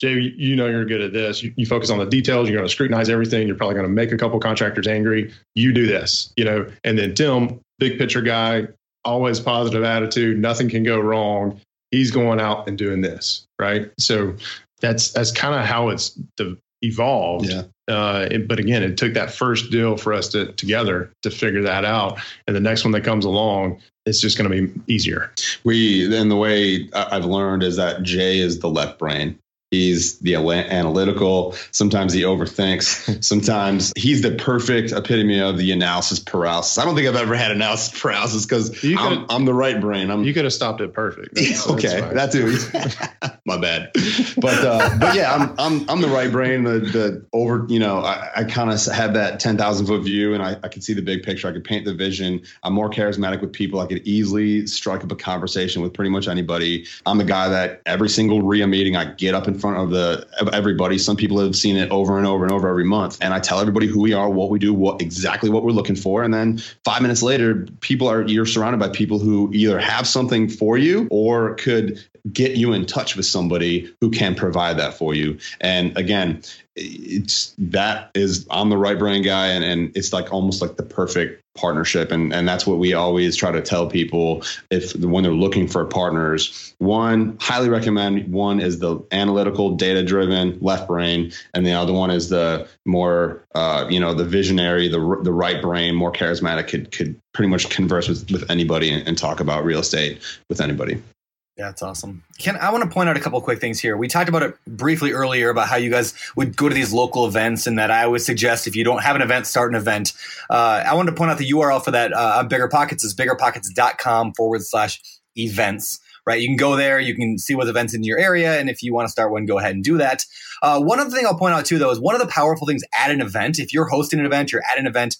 Jay, you- know you're good at this. You, you focus on the details. You're going to scrutinize everything. You're probably going to make a couple contractors angry. You do this, you know. And then Tim, big picture guy, always positive attitude. Nothing can go wrong. He's going out and doing this, right? So that's that's kind of how it's evolved. Yeah. Uh, it- but again, it took that first deal for us to together to figure that out. And the next one that comes along, it's just going to be easier. We and the way I've learned is that Jay is the left brain. He's the analytical. Sometimes he overthinks. [laughs] Sometimes he's the perfect epitome of the analysis paralysis. I don't think I've ever had analysis paralysis because I'm, I'm the right brain. I'm You could have stopped it perfect. That's- [laughs] that's okay, fine. that too. [laughs] My bad. But uh, but yeah, I'm I'm I'm the right brain. The the over, you know, I, I kind of have that ten thousand foot view, and I, I can see the big picture. I could paint the vision. I'm more charismatic with people. I could easily strike up a conversation with pretty much anybody. I'm the guy that every single REIA meeting, I get up in front of the of everybody. Some people have seen it over and over and over every month, and I tell everybody who we are, what we do, what exactly what we're looking for, and then five minutes later, people are you're surrounded by people who either have something for you or could get you in touch with somebody who can provide that for you. And again, it's that is I'm the right brain guy and, and it's like almost like the perfect partnership. And and that's what we always try to tell people if when they're looking for partners. One highly recommend one is the analytical data driven left brain and the other one is the more uh, you know the visionary the the right brain more charismatic could could pretty much converse with with anybody and, and talk about real estate with anybody that's awesome. Ken, I want to point out a couple quick things here. We talked about it briefly earlier about how you guys would go to these local events, and that I always suggest if you don't have an event, start an event. Uh, I wanted to point out the URL for that uh, on Bigger Pockets is biggerpockets.com forward slash events. Right, you can go there. You can see what events in your area, and if you want to start one, go ahead and do that. Uh, one other thing I'll point out too, though, is one of the powerful things at an event. If you're hosting an event, you're at an event,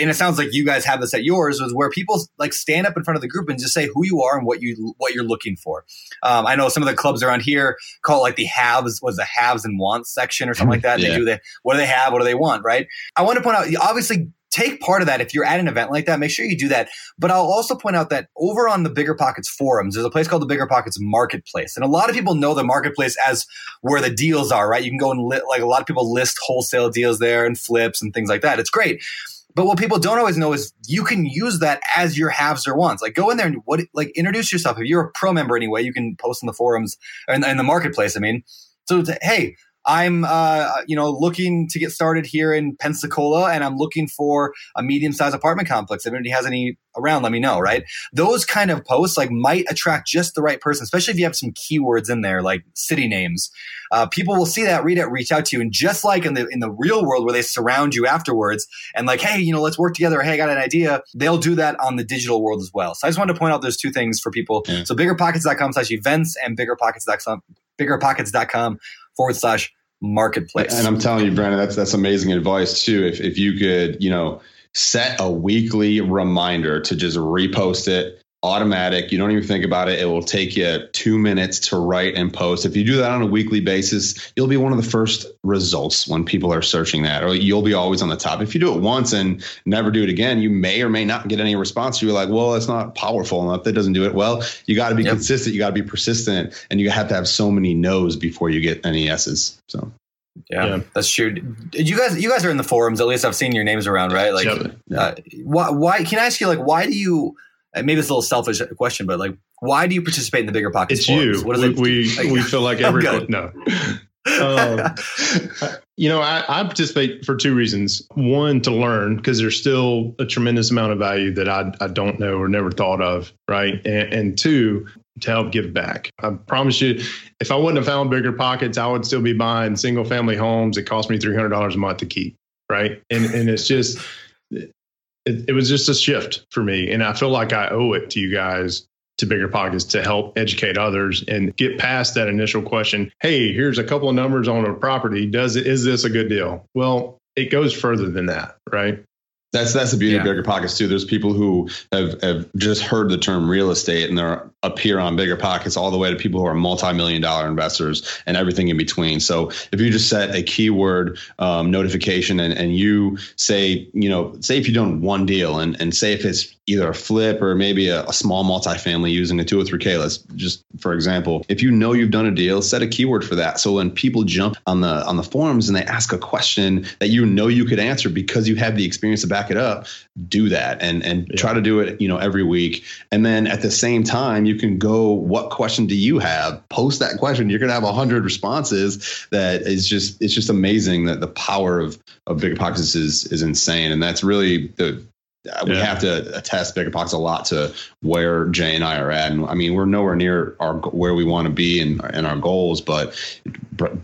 and it sounds like you guys have this at yours, is where people like stand up in front of the group and just say who you are and what you what you're looking for. Um, I know some of the clubs around here call it like the haves was the haves and wants section or something like that. Yeah. They do the what do they have, what do they want, right? I want to point out, obviously take part of that if you're at an event like that. Make sure you do that. But I'll also point out that over on the Bigger Pockets forums, there's a place called the Bigger Pockets Marketplace, and a lot of people know the marketplace as where the deals are. Right? You can go and li- like a lot of people list wholesale deals there and flips and things like that. It's great. But what people don't always know is you can use that as your haves or wants. Like go in there and what like introduce yourself. If you're a pro member anyway, you can post in the forums and in the marketplace. I mean, so it's, hey, I'm uh, you know looking to get started here in Pensacola, and I'm looking for a medium-sized apartment complex. If anybody has any around, let me know. Right, those kind of posts like might attract just the right person, especially if you have some keywords in there like city names. Uh, people will see that, read it, reach out to you, and just like in the in the real world where they surround you afterwards and like, hey, you know, let's work together. Hey, I got an idea. They'll do that on the digital world as well. So I just wanted to point out those two things for people. Yeah. So biggerpockets.com slash events and biggerpockets.com biggerpockets.com forward slash marketplace. And I'm telling you, Brandon, that's that's amazing advice too. If if you could, you know, set a weekly reminder to just repost it automatic. You don't even think about it. It will take you two minutes to write and post. If you do that on a weekly basis, you'll be one of the first results when people are searching that, or you'll be always on the top. If you do it once and never do it again, you may or may not get any response. You're like, well, it's not powerful enough. That doesn't do it. Well, you got to be Yep. consistent. You got to be persistent, and you have to have so many no's before you get any yeses. So Yeah, Yeah. that's true. You guys? You guys are in the forums. At least I've seen your names around, right? Like, Yep. uh, why? Why? Can I ask you, like, why do you? And Maybe it's a little selfish question, but like, why do you participate in the bigger pockets? It's forums? you. What is we, it? we [laughs] Like- we feel like [laughs] I'm every good. no. [laughs] Um, you know, I, I participate for two reasons. One, to learn because there's still a tremendous amount of value that I, I don't know or never thought of, right? And, and two, to help give back. I promise you, if I wouldn't have found bigger pockets, I would still be buying single family homes that cost me three hundred dollars a month to keep, right? And and it's just. It, it was just a shift for me, and I feel like I owe it to you guys to bigger pockets to help educate others and get past that initial question hey here's a couple of numbers on a property. Does it is this a good deal? Well it goes further than that right That's that's the beauty of Yeah. bigger pockets too. There's people who have, have just heard the term real estate and they're up here on bigger pockets all the way to people who are multi-million dollar investors and everything in between. So if you just set a keyword um, notification and, and you say, you know, say if you've done one deal and, and say if it's either a flip or maybe a, a small multifamily using a 203K, let's just for example, if you know you've done a deal, set a keyword for that. So when people jump on the on the forums and they ask a question that you know you could answer because you have the experience to back it up, do that and and Yeah. try to do it, you know, every week. And then at the same time, you can go, what question do you have? Post that question. You're gonna have a hundred responses. That is just it's just amazing that the power of of bigger pockets is is insane. And that's really the we Yeah. have to attest bigger pockets a lot to where Jay and I are at. And I mean, we're nowhere near our where we want to be and in our goals, but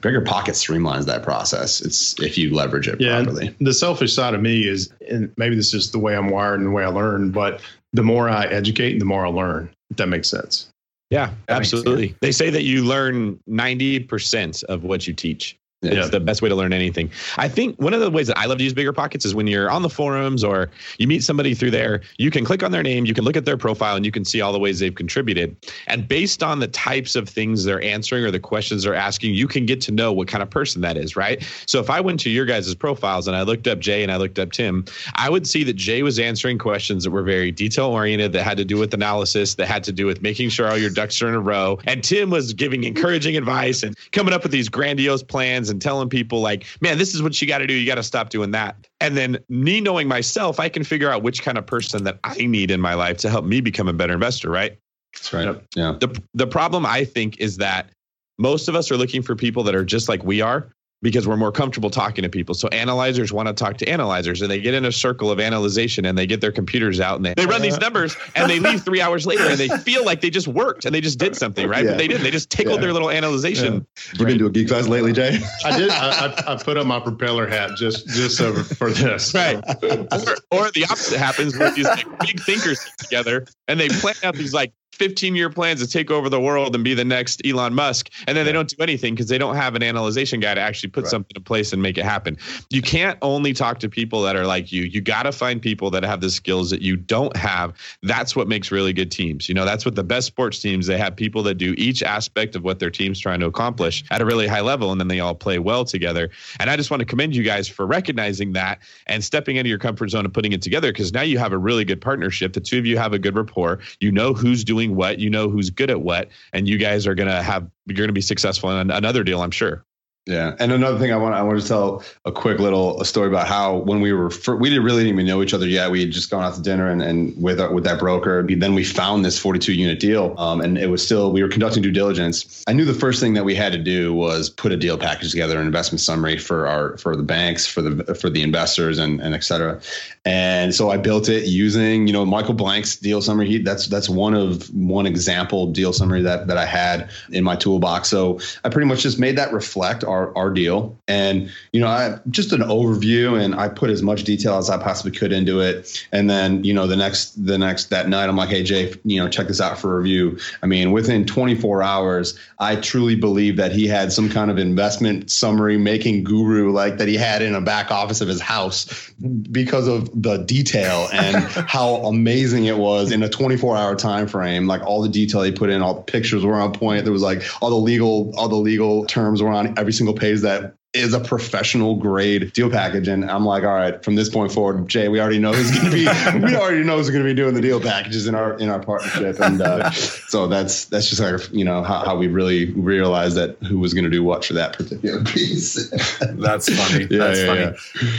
bigger pockets streamlines that process. It's if you leverage it yeah properly. the selfish side of me is and maybe this is the way i'm wired and the way i learn but the more i educate the more i learn if that makes sense Yeah, That makes absolutely. They say that you learn 90% of what you teach. It's Yeah. the best way to learn anything. I think one of the ways that I love to use bigger pockets is when you're on the forums or you meet somebody through there, you can click on their name, you can look at their profile, and you can see all the ways they've contributed. And based on the types of things they're answering or the questions they're asking, you can get to know what kind of person that is, right? So if I went to your guys' profiles and I looked up Jay and I looked up Tim, I would see that Jay was answering questions that were very detail oriented, that had to do with analysis, that had to do with making sure all your ducks are in a row. And Tim was giving encouraging advice and coming up with these grandiose plans and telling people, like, man, this is what you got to do. You got to stop doing that. And then me knowing myself, I can figure out which kind of person that I need in my life to help me become a better investor, right? That's right. Yep. Yeah. the the problem I think is that most of us are looking for people that are just like we are because we're more comfortable talking to people. So analyzers want to talk to analyzers and they get in a circle of analyzation and they get their computers out and they, they run these numbers and they leave three hours later and they feel like they just worked and they just did something, right? Yeah. But they didn't. They just tickled Yeah. their little analyzation. You been to a geek fest lately, Jay? i did I, I, I put on my propeller hat just just so, for this [laughs] Right. or, or the opposite happens where these like, big thinkers get together and they plan out these like 15 year plans to take over the world and be the next Elon Musk. And then they don't do anything because they don't have an analyzation guy to actually put Right. something in place and make it happen. You can't only talk to people that are like you. You got to find people that have the skills that you don't have. That's what makes really good teams. You know, that's what the best sports teams, they have people that do each aspect of what their team's trying to accomplish at a really high level. And then they all play well together. And I just want to commend you guys for recognizing that and stepping into your comfort zone and putting it together because now you have a really good partnership. The two of you have a good rapport. You know who's doing what, you know who's good at what, and you guys are gonna have you're gonna be successful in another deal, I'm sure. Yeah, and another thing I want I want to tell a quick little a story about how when we were we didn't really even know each other yet. We had just gone out to dinner and, and with our, with that broker. Then we found this 42 unit deal, um, and it was still we were conducting due diligence. I knew the first thing that we had to do was put a deal package together, an investment summary for our for the banks, for the for the investors, and and et cetera. And so I built it using you know Michael Blank's deal summary. He, that's that's one of one example deal summary that that I had in my toolbox. So I pretty much just made that reflect our our, our deal. And, you know, I just an overview and I put as much detail as I possibly could into it. And then, you know, the next, the next, that night, I'm like, hey, Jay, you know, check this out for review. I mean, within 24 hours, I truly believe that he had some kind of investment summary making guru like that he had in a back office of his house because of the detail and [laughs] how amazing it was in a 24 hour time frame. Like all the detail he put in, all the pictures were on point. There was like all the legal, all the legal terms were on every single page that is a professional grade deal package. And I'm like, all right, from this point forward, Jay, we already know who's going to be, [laughs] we already know who's going to be doing the deal packages in our, in our partnership. And uh, so that's, that's just like, you know, how, how we really realized that who was going to do what for that particular [laughs] piece. That's funny. [laughs] Yeah, That's yeah, funny. yeah.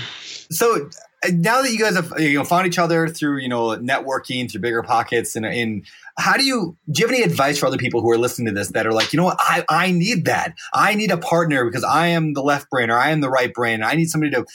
So uh, now that you guys have you know found each other through you know networking through bigger pockets and and how do you do you have any advice for other people who are listening to this that are like you know what? I I need that. I need a partner because I am the left brain or I am the right brain. I need somebody to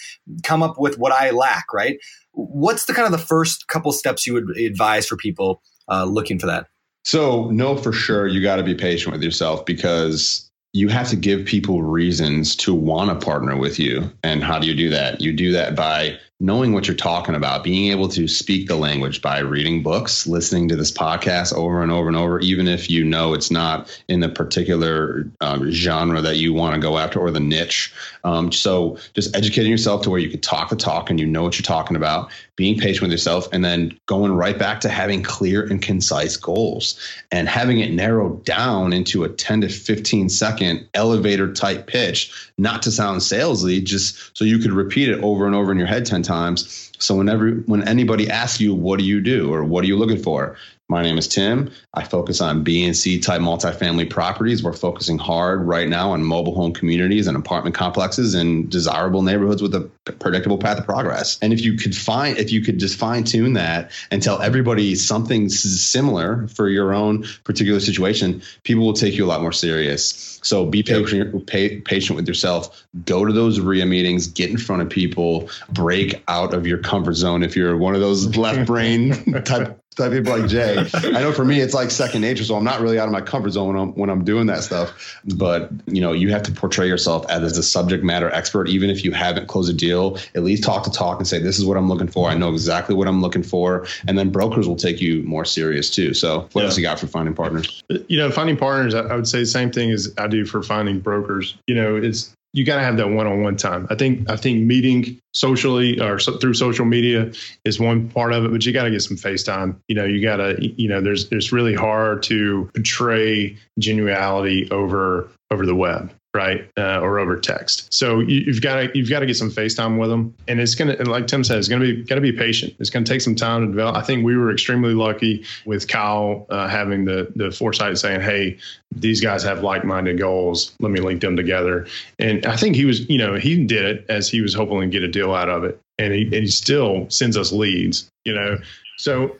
come up with what I lack right? What's the kind of the first couple steps you would advise for people uh, looking for that? So know for sure you got to be patient with yourself because you have to give people reasons to want to partner with you. And how do you do that? You do that by knowing what you're talking about, being able to speak the language by reading books, listening to this podcast over and over and over, even if you know it's not in the particular um, genre that you want to go after or the niche. Um, so just educating yourself to where you can talk the talk and you know what you're talking about, being patient with yourself, and then going right back to having clear and concise goals and having it narrowed down into a 10 to 15 second elevator type pitch, not to sound salesy, just so you could repeat it over and over in your head 10 times. So whenever when anybody asks you, what do you do or what are you looking for? My name is Tim. I focus on B and C type multifamily properties. We're focusing hard right now on mobile home communities and apartment complexes in desirable neighborhoods with a predictable path of progress. And if you could find, if you could just fine tune that and tell everybody something similar for your own particular situation, people will take you a lot more serious. So be patient, pa- patient with yourself. Go to those REIA meetings, get in front of people, break out of your comfort zone. If you're one of those [laughs] left brain type type people like Jay. I know for me it's like second nature, so I'm not really out of my comfort zone when I'm when I'm doing that stuff. But you know, you have to portray yourself as a subject matter expert, even if you haven't closed a deal. At least talk to talk and say, "This is what I'm looking for. I know exactly what I'm looking for," and then brokers will take you more serious too. So, what Yeah. else you got for finding partners? you know, finding partners, I I would say the same thing as I do for finding brokers. You know, it's you got to have that one-on-one time. I think I think meeting socially or so, through social media is one part of it, but you got to get some FaceTime. You know, you got to you know, there's it's really hard to portray genuality over over the web right uh, or over text. So you, you've got to you've got to get some facetime with them. And it's gonna like tim said it's gonna be got to be patient. It's gonna take some time to develop. I think we were extremely lucky with kyle uh, having the the foresight saying hey these guys have like-minded goals. Let me link them together. And i think he was you know he did it as he was hoping to get a deal out of it. And he, and he still sends us leads you know. So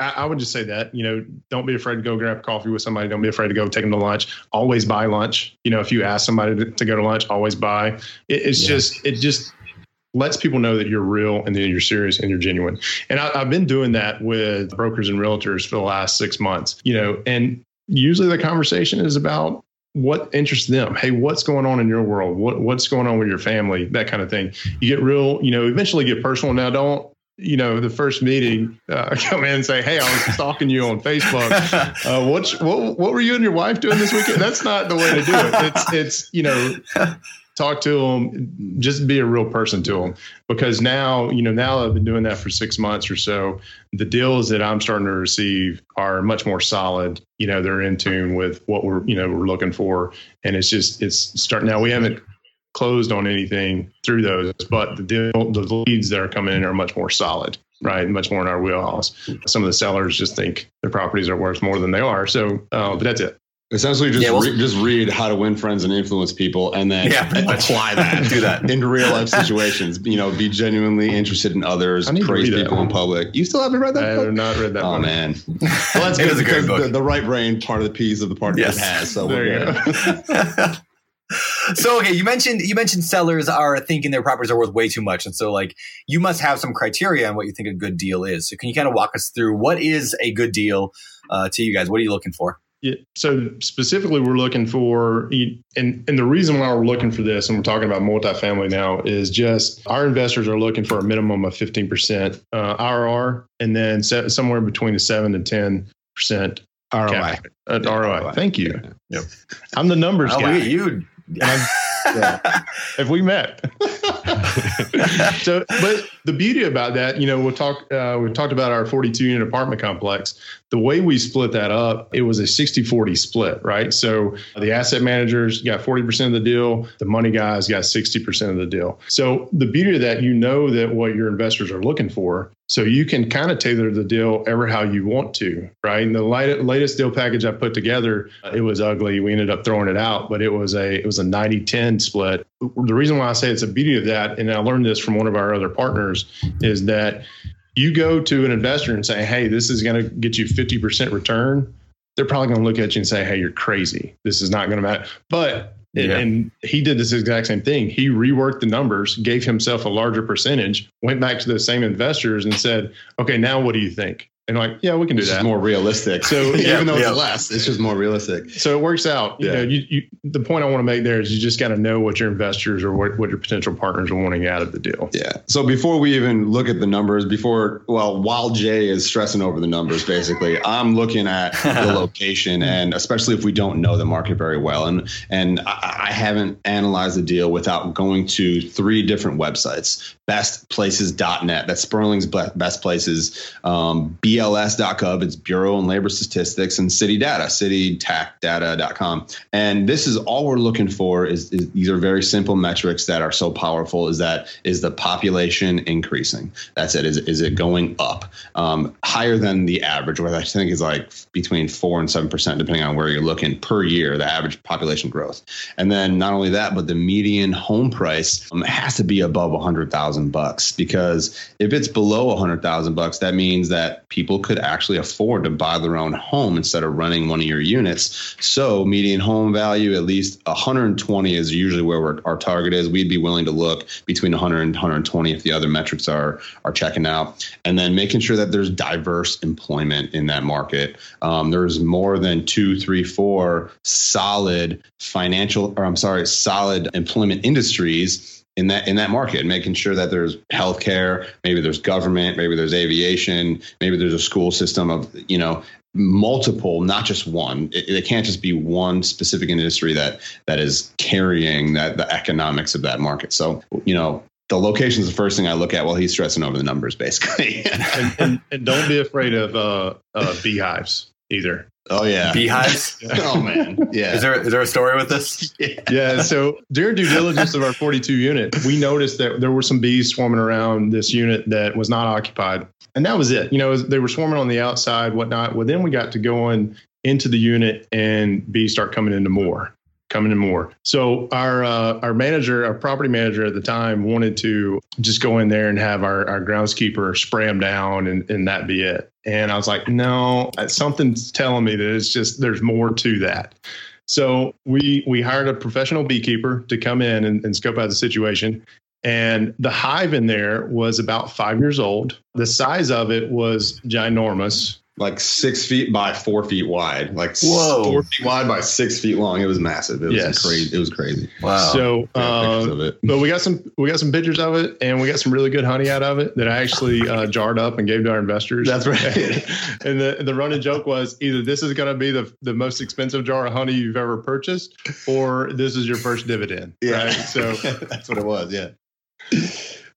I, I would just say that, you know, don't be afraid to go grab coffee with somebody. Don't be afraid to go take them to lunch. Always buy lunch. You know, if you ask somebody to, to go to lunch, always buy. It, it's Yeah. just, it just lets people know that you're real and that you're serious and you're genuine. And I, I've been doing that with brokers and realtors for the last six months, you know, and usually the conversation is about what interests them. Hey, what's going on in your world? What, what's going on with your family? That kind of thing. You get real, you know, eventually get personal. Now, don't, you know, the first meeting, uh, [laughs] come in and say, "Hey, I was [laughs] stalking you on Facebook. Uh, what, what what were you and your wife doing this weekend?" That's not the way to do it. It's it's you know, [laughs] talk to them, just be a real person to them. Because now, you know, now I've been doing that for six months or so. The deals that I'm starting to receive are much more solid. You know, they're in tune with what we're you know we're looking for, and it's just it's starting now. We haven't closed on anything through those, but the deal, the leads that are coming in are much more solid, right? Much more in our wheelhouse. Some of the sellers just think their properties are worth more than they are. So, uh, but that's it. Essentially, just Yeah, well- re- just read how to win friends and influence people, and then Yeah, [laughs] apply that. Do that. in real life situations. You know, be genuinely interested in others, I need praise people in public. You still haven't read that? I that have not read that Oh one. man, well that's It good is a great book. the, the right brain part of the piece of the part Yes. has. So There we're you good. go. [laughs] so okay, you mentioned you mentioned sellers are thinking their properties are worth way too much, and so like you must have some criteria on what you think a good deal is. So can you kind of walk us through what is a good deal uh, to you guys? What are you looking for? Yeah, so specifically, we're looking for, and and the reason why we're looking for this, and we're talking about multifamily now, is just our investors are looking for a minimum of fifteen percent uh, IRR, and then somewhere between the seven and ten percent ROI. Uh, ROI. Thank you. Yep. I'm the numbers oh, guy. You. Yeah. [laughs] Have we met? [laughs] [laughs] so, but the beauty about that, you know, we'll talk. Uh, we've talked about our 42 unit apartment complex. The way we split that up, it was a 60-40 split, right? So the asset managers got 40% of the deal, the money guys got 60% of the deal. So the beauty of that, you know that what your investors are looking for. So you can kind of tailor the deal ever how you want to, right? And the latest deal package I put together, it was ugly. We ended up throwing it out, but it was a it was a 90-10 split. The reason why I say it's a beauty of that, and I learned this from one of our other partners, is that you go to an investor and say, hey, this is going to get you 50% return. They're probably going to look at you and say, hey, you're crazy. This is not going to matter. But yeah. And he did this exact same thing. He reworked the numbers, gave himself a larger percentage, went back to the same investors and said, okay, now what do you think? And like, yeah, we can do it's that. more realistic. So [laughs] yeah, even though yeah. it's less, it's just more realistic. So it works out. Yeah. Know, you, you, the point I want to make there is you just got to know what your investors or what, what your potential partners are wanting out of the deal. Yeah. So before we even look at the numbers, before well, while Jay is stressing over the numbers, basically, [laughs] I'm looking at the [laughs] location, and especially if we don't know the market very well, and and I, I haven't analyzed the deal without going to three different websites: bestplaces.net, that's Sperling's best places. Um, BLS.gov, it's Bureau and Labor Statistics, and City Data, city-data.com. And this is all we're looking for is, is, these are very simple metrics that are so powerful is that is the population increasing? That's it. Is, is it going up? Um, higher than the average, which I think is like between four and seven percent, depending on where you're looking per year, the average population growth. And then not only that, but the median home price um, has to be above a hundred thousand bucks because if it's below a hundred thousand bucks, that means that people people could actually afford to buy their own home instead of running one of your units. So median home value, at least 120 is usually where our target is. We'd be willing to look between 100 and 120 if the other metrics are are checking out, and then making sure that there's diverse employment in that market. Um, there's more than two, three, four solid financial, or I'm sorry, solid employment industries in that in that market, making sure that there's healthcare, maybe there's government, maybe there's aviation, maybe there's a school system of you know multiple, not just one. It, it can't just be one specific industry that that is carrying that the economics of that market. So you know the location is the first thing I look at while he's stressing over the numbers, basically. [laughs] and, and, and, don't be afraid of uh, uh, beehives either. Oh yeah, beehives. [laughs] oh man, yeah. Is there is there a story with this? [laughs] yeah. yeah. So during due diligence of our 42 unit, we noticed that there were some bees swarming around this unit that was not occupied, and that was it. You know, they were swarming on the outside, whatnot. Well, then we got to going into the unit, and bees start coming into more coming in more. So our uh, our manager, our property manager at the time, wanted to just go in there and have our, our groundskeeper spray them down and, and that be it. And I was like, no, something's telling me that it's just there's more to that. So we we hired a professional beekeeper to come in and, and scope out the situation. And the hive in there was about five years old. The size of it was ginormous like six feet by four feet wide, like Whoa. four feet wide by six feet long. It was massive. It was yes. crazy. It was crazy. Wow. So, uh, but we got some we got some pictures of it, and we got some really good honey out of it that I actually uh, jarred up and gave to our investors. That's right. [laughs] and the the running joke was either this is going to be the the most expensive jar of honey you've ever purchased, or this is your first dividend. Yeah. Right? So [laughs] that's what it was. Yeah.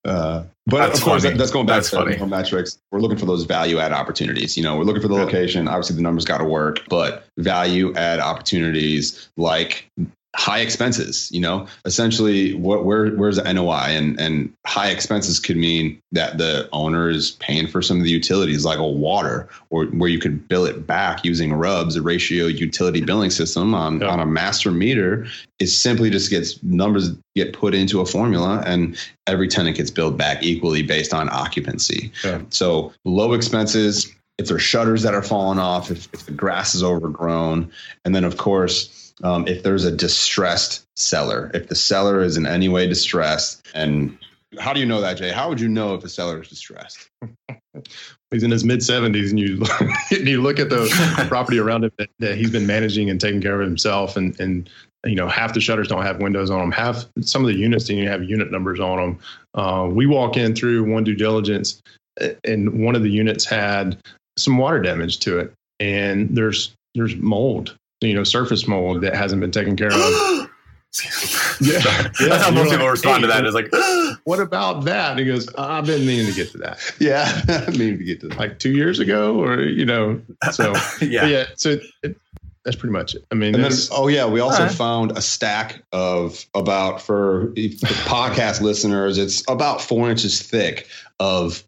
Uh, but that's of course, that, that's going back that's to funny. metrics. We're looking for those value add opportunities. You know, we're looking for the location. Obviously, the numbers got to work, but value add opportunities like high expenses you know? Essentially what where where's the NOI and and high expenses could mean that the owner is paying for some of the utilities like a water or where you could bill it back using RUBS a ratio utility billing system um, on on a master meter. It simply just gets numbers get put into a formula and every tenant gets billed back equally based on occupancy. So low expenses if there's shutters that are falling off if, if the grass is overgrown and then of course um, if there's a distressed seller, if the seller is in any way distressed, and how do you know that, Jay? How would you know if the seller is distressed? [laughs] he's in his mid 70s, and you [laughs] and you look at the [laughs] property around him that, that he's been managing and taking care of himself, and and you know half the shutters don't have windows on them. Half some of the units didn't even have unit numbers on them. Uh, we walk in through one due diligence, and one of the units had some water damage to it, and there's there's mold, you know, surface mold that hasn't been taken care of. [gasps] yeah, that's how most people like, respond to hey, that. Is like, [gasps] what about that? And he goes, I've been meaning to get to that. Yeah, [laughs] I mean to get to that. Like two years ago, or you know, so [laughs] yeah. yeah. So it, that's pretty much it. I mean, And then, that's, oh yeah, we also All right. found a stack of about for, for podcast [laughs] listeners, it's about four inches thick of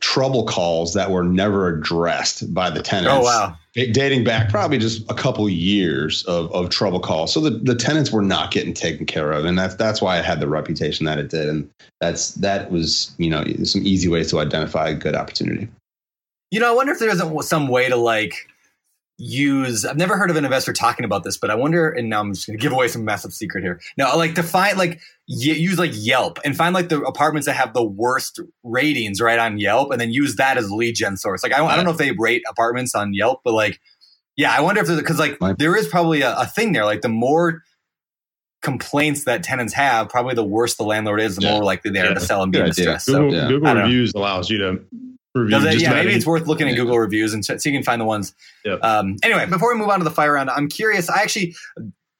trouble calls that were never addressed by the tenants. Oh wow. Dating back probably just a couple years of, of trouble calls. So the, the tenants were not getting taken care of. And that's that's why it had the reputation that it did. And that's that was, you know, some easy ways to identify a good opportunity. You know, I wonder if there isn't some way to like use. I've never heard of an investor talking about this, but I wonder. And now I'm just going to give away some massive secret here. Now, like to find like y- use like Yelp and find like the apartments that have the worst ratings right on Yelp, and then use that as a lead gen source. Like I don't, I don't know if they rate apartments on Yelp, but like yeah, I wonder if there's because like Might- there is probably a, a thing there. Like the more complaints that tenants have, probably the worse the landlord is, the Yeah. more likely they are Yeah. to sell and be in Good idea. So. Google, yeah. Google I don't know. reviews allows you to review. It- yeah, maybe any- it's worth looking at. Google reviews and so you can find the ones. Yep. Um, anyway, before we move on to the fire round, I'm curious. I actually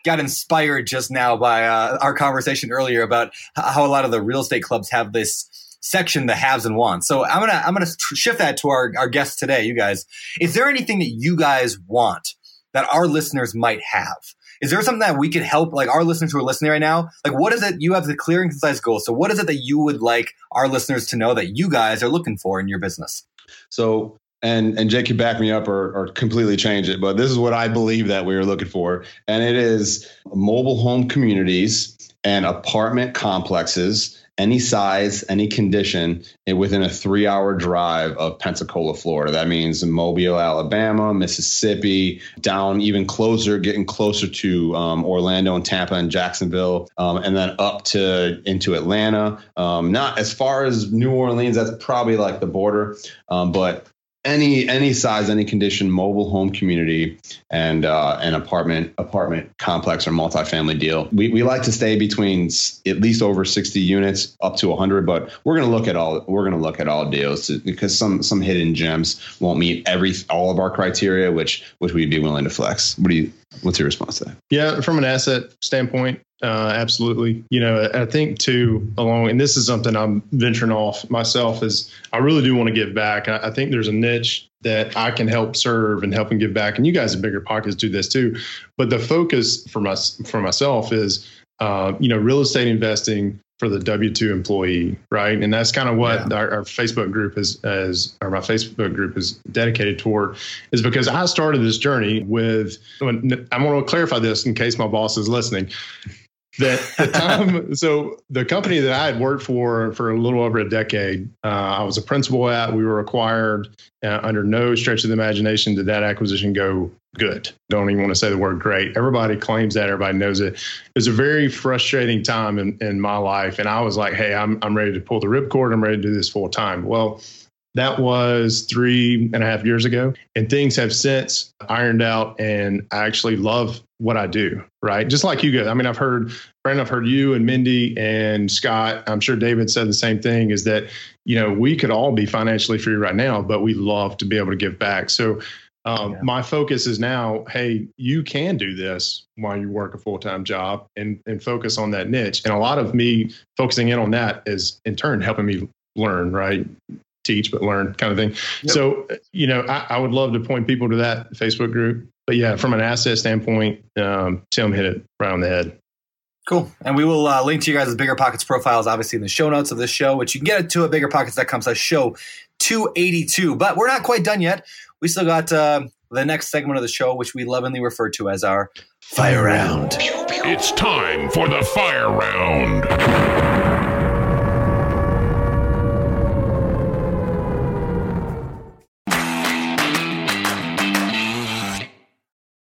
got inspired just now by uh, our conversation earlier about how a lot of the real estate clubs have this section, the haves and wants. So I'm gonna I'm gonna shift that to our our guests today. You guys, is there anything that you guys want that our listeners might have? Is there something that we could help, like our listeners who are listening right now? Like, what is it? You have the clear and concise goal. So, what is it that you would like our listeners to know that you guys are looking for in your business? So, and and Jake, you back me up or, or completely change it, but this is what I believe that we are looking for, and it is mobile home communities and apartment complexes, any size, any condition, within a three-hour drive of Pensacola, Florida. That means Mobile, Alabama, Mississippi, down even closer, getting closer to um, Orlando and Tampa and Jacksonville, um, and then up to into Atlanta. Um, not as far as New Orleans. That's probably like the border, um, but any any size, any condition, mobile home community and uh, an apartment apartment complex or multifamily deal. We, we like to stay between at least over 60 units up to 100, but we're going to look at all we're going to look at all deals to, because some some hidden gems won't meet every all of our criteria, which which we'd be willing to flex. What do you? What's your response to that? Yeah, from an asset standpoint, uh, absolutely. You know, I think too, along, and this is something I'm venturing off myself, is I really do want to give back. I, I think there's a niche that I can help serve and help and give back. And you guys at Bigger Pockets do this too. But the focus for my for myself is, uh, you know, real estate investing for the W two employee, right? And that's kind of what our, our Facebook group is, as or my Facebook group is dedicated toward, is because I started this journey with. when- I want to clarify this in case my boss is listening. That the [laughs] time, so the company that I had worked for for a little over a decade, uh, I was a principal at. We were acquired uh, under no stretch of the imagination did that acquisition go good. Don't even want to say the word great. Everybody claims that. Everybody knows it. It was a very frustrating time in, in my life, and I was like, "Hey, I'm I'm ready to pull the ripcord. I'm ready to do this full time." Well, that was three and a half years ago, and things have since ironed out, and I actually love what I do. Right, just like you guys. I mean, I've heard, Brandon, I've heard you and Mindy and Scott. I'm sure David said the same thing. Is that you know we could all be financially free right now, but we love to be able to give back. So. Um, Yeah. My focus is now, hey, you can do this while you work a full time job and, and focus on that niche. And a lot of me focusing in on that is in turn helping me learn, right? Teach, but learn kind of thing. Yep. So, you know, I, I would love to point people to that Facebook group. But yeah, from an asset standpoint, um, Tim hit it right on the head. Cool. And we will uh, link to you guys' Bigger Pockets profiles, obviously, in the show notes of this show, which you can get to at biggerpockets.com slash show 282. But we're not quite done yet. We still got uh, the next segment of the show, which we lovingly refer to as our Fire Round. It's time for the fire round.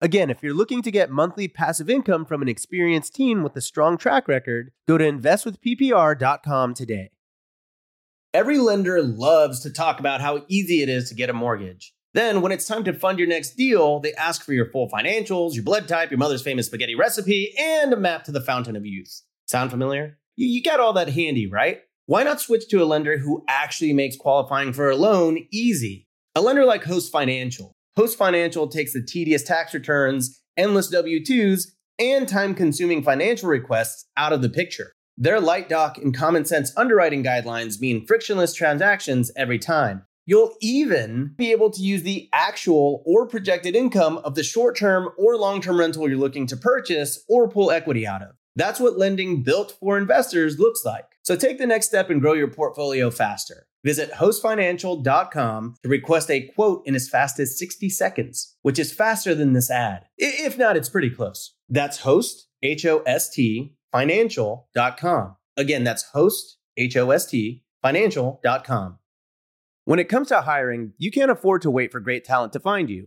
Again, if you're looking to get monthly passive income from an experienced team with a strong track record, go to investwithppr.com today. Every lender loves to talk about how easy it is to get a mortgage. Then, when it's time to fund your next deal, they ask for your full financials, your blood type, your mother's famous spaghetti recipe, and a map to the fountain of youth. Sound familiar? You, got all that handy, right? Why not switch to a lender who actually makes qualifying for a loan easy? A lender like Host Financial. Host Financial takes the tedious tax returns, endless W 2s, and time consuming financial requests out of the picture. Their light doc and common sense underwriting guidelines mean frictionless transactions every time. You'll even be able to use the actual or projected income of the short term or long term rental you're looking to purchase or pull equity out of. That's what lending built for investors looks like. So take the next step and grow your portfolio faster. Visit hostfinancial.com to request a quote in as fast as 60 seconds, which is faster than this ad. If not, it's pretty close. That's host, H O S T, financial.com. Again, that's host, H O S T, financial.com. When it comes to hiring, you can't afford to wait for great talent to find you.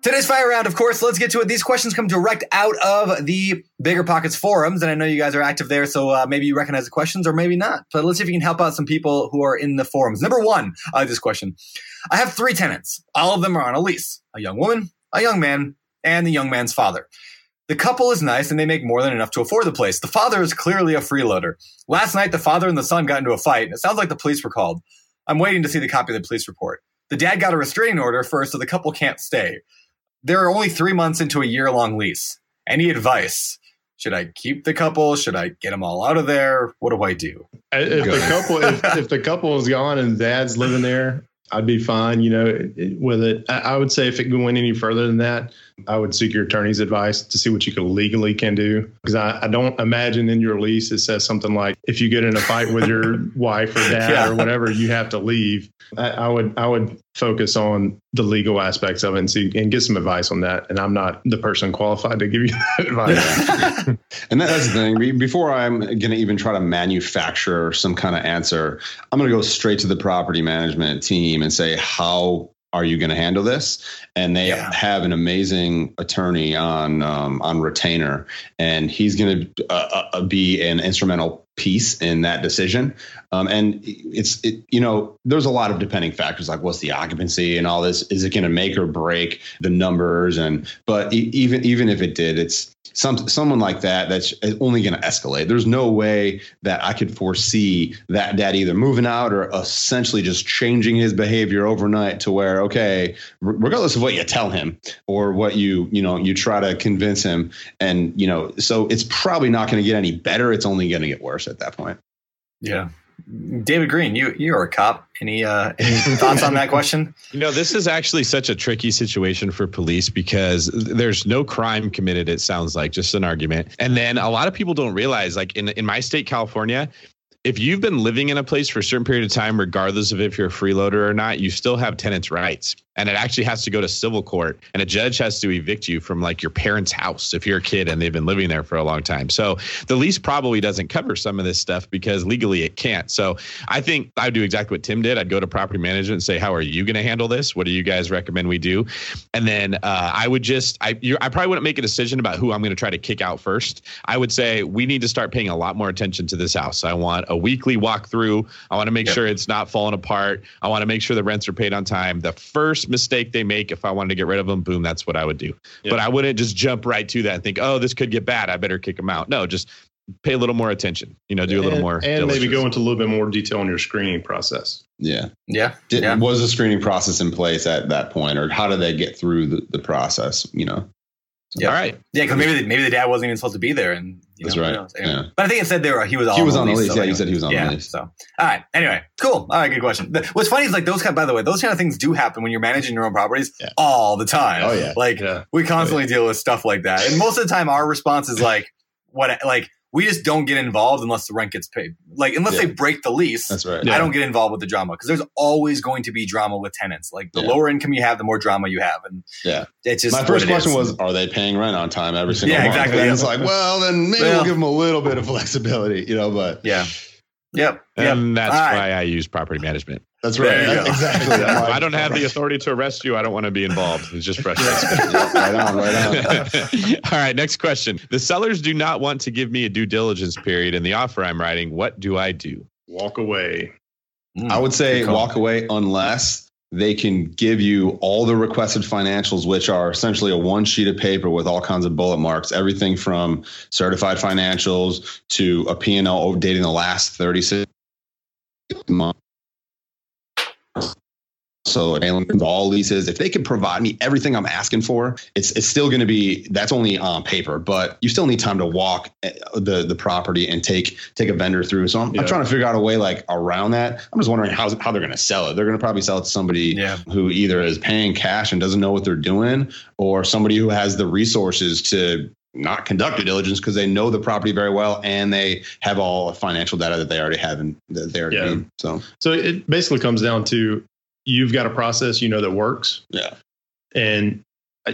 Today's fire round, of course, let's get to it. These questions come direct out of the Bigger Pockets forums, and I know you guys are active there, so uh, maybe you recognize the questions or maybe not. But let's see if you can help out some people who are in the forums. Number one, like this question. I have three tenants. All of them are on a lease a young woman, a young man, and the young man's father. The couple is nice and they make more than enough to afford the place. The father is clearly a freeloader. Last night, the father and the son got into a fight, and it sounds like the police were called. I'm waiting to see the copy of the police report. The dad got a restraining order first, so the couple can't stay. They're only three months into a year long lease. Any advice? Should I keep the couple? Should I get them all out of there? What do I do? If Go the ahead. couple, if, if the couple is gone and dad's living there, I'd be fine, you know, with it. I, I would say if it went any further than that, I would seek your attorney's advice to see what you could legally can do. Because I, I don't imagine in your lease it says something like if you get in a fight with your [laughs] wife or dad Yeah. or whatever, you have to leave. I, I would I would focus on the legal aspects of it and see and get some advice on that. And I'm not the person qualified to give you that advice. [laughs] And that, that's the thing. Before I'm going to even try to manufacture some kind of answer, I'm going to go straight to the property management team and say, how are you going to handle this? And they Yeah. have an amazing attorney on um, on retainer, and he's going to uh, uh, be an instrumental piece in that decision. Um, and it's it, you know there's a lot of depending factors like what's the occupancy and all this. Is it going to make or break the numbers? And but even even if it did, it's some someone like that that's only going to escalate. There's no way that I could foresee that dad either moving out or essentially just changing his behavior overnight to where okay, regardless of what you tell him or what you you know you try to convince him, and you know so it's probably not going to get any better. It's only going to get worse at that point. Yeah. David Greene, you you're a cop. Any uh, any thoughts on that question? [laughs] You know, this is actually such a tricky situation for police because there's no crime committed, it sounds like, just an argument. And then a lot of people don't realize, like in, in my state, California, if you've been living in a place for a certain period of time, regardless of if you're a freeloader or not, you still have tenants' rights and it actually has to go to civil court and a judge has to evict you from like your parents house if you're a kid and they've been living there for a long time. So the lease probably doesn't cover some of this stuff because legally it can't. So i think i'd do exactly what tim did. I'd go to property management and say how are you going to handle this? What do you guys recommend we do? And then uh, i would just I, you, I probably wouldn't make a decision about who i'm going to try to kick out first. I would say we need to start paying a lot more attention to this house. I want a weekly walkthrough. I want to make Yep. sure it's not falling apart. I want to make sure the rents are paid on time. The first mistake they make if i wanted to get rid of them boom that's what i would do Yeah. but i wouldn't just jump right to that and think oh this could get bad i better kick them out no just pay a little more attention you know do a little and, more and maybe go into a little bit more detail on your screening process. Yeah. Yeah, Did, yeah. Was the screening process in place at that point, or how did they get through the, the process? You know, Yeah. all right Yeah, because maybe the, maybe the dad wasn't even supposed to be there, and you That's know, right. Anyway. Yeah. But I think it said there he was on he was on the lease. lease. so Yeah, anyway. you said he was on yeah. the lease. So all right. Anyway, cool. All right, good question. The- What's funny is like those kind. By the way, those kind of things do happen when you're managing your own properties Yeah. all the time. Oh, yeah. Like Yeah. we oh, constantly deal with stuff like that, and most of the time our response is like, what? Like we just don't get involved unless the rent gets paid. Like unless Yeah. they break the lease. That's right. Yeah. I don't get involved with the drama because there's always going to be drama with tenants. Like the Yeah. lower income you have, the more drama you have, and Yeah. it's just My first question is. was, are they paying rent on time every single Yeah, month? exactly, And yeah. it's like, well, then maybe Well. we'll give them a little bit of flexibility, you know, but yeah, yep, yep. and that's All right. why i use property management that's right. That's exactly. [laughs] That's why- i don't have the authority to arrest you i don't want to be involved it's just frustrating [laughs] right on, right on. [laughs] All right, next question. The sellers do not want to give me a due diligence period in the offer I'm writing. What do I do? Walk away. Mm. I would say walk away unless they can give you all the requested financials, which are essentially a one sheet of paper with all kinds of bullet marks, everything from certified financials to a P&L dating the last 36 months. So all leases, if they can provide me everything I'm asking for, it's it's still going to be that's only on paper, but you still need time to walk eh, the the property and take take a vendor through. So I'm, Yeah. I'm trying to figure out a way like around that. I'm just wondering how how they're going to sell it. They're going to probably sell it to somebody Yeah. who either is paying cash and doesn't know what they're doing, or somebody who has the resources to not conduct due diligence because they know the property very well and they have all the financial data that they already have in that they already Yeah. need. So So it basically comes down to you've got a process you know that works. Yeah. And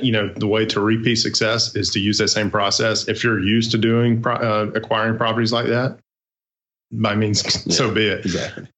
you know the way to repeat success is to use that same process. If you're used to doing pro- uh, acquiring properties like that, by means so be it. exactly.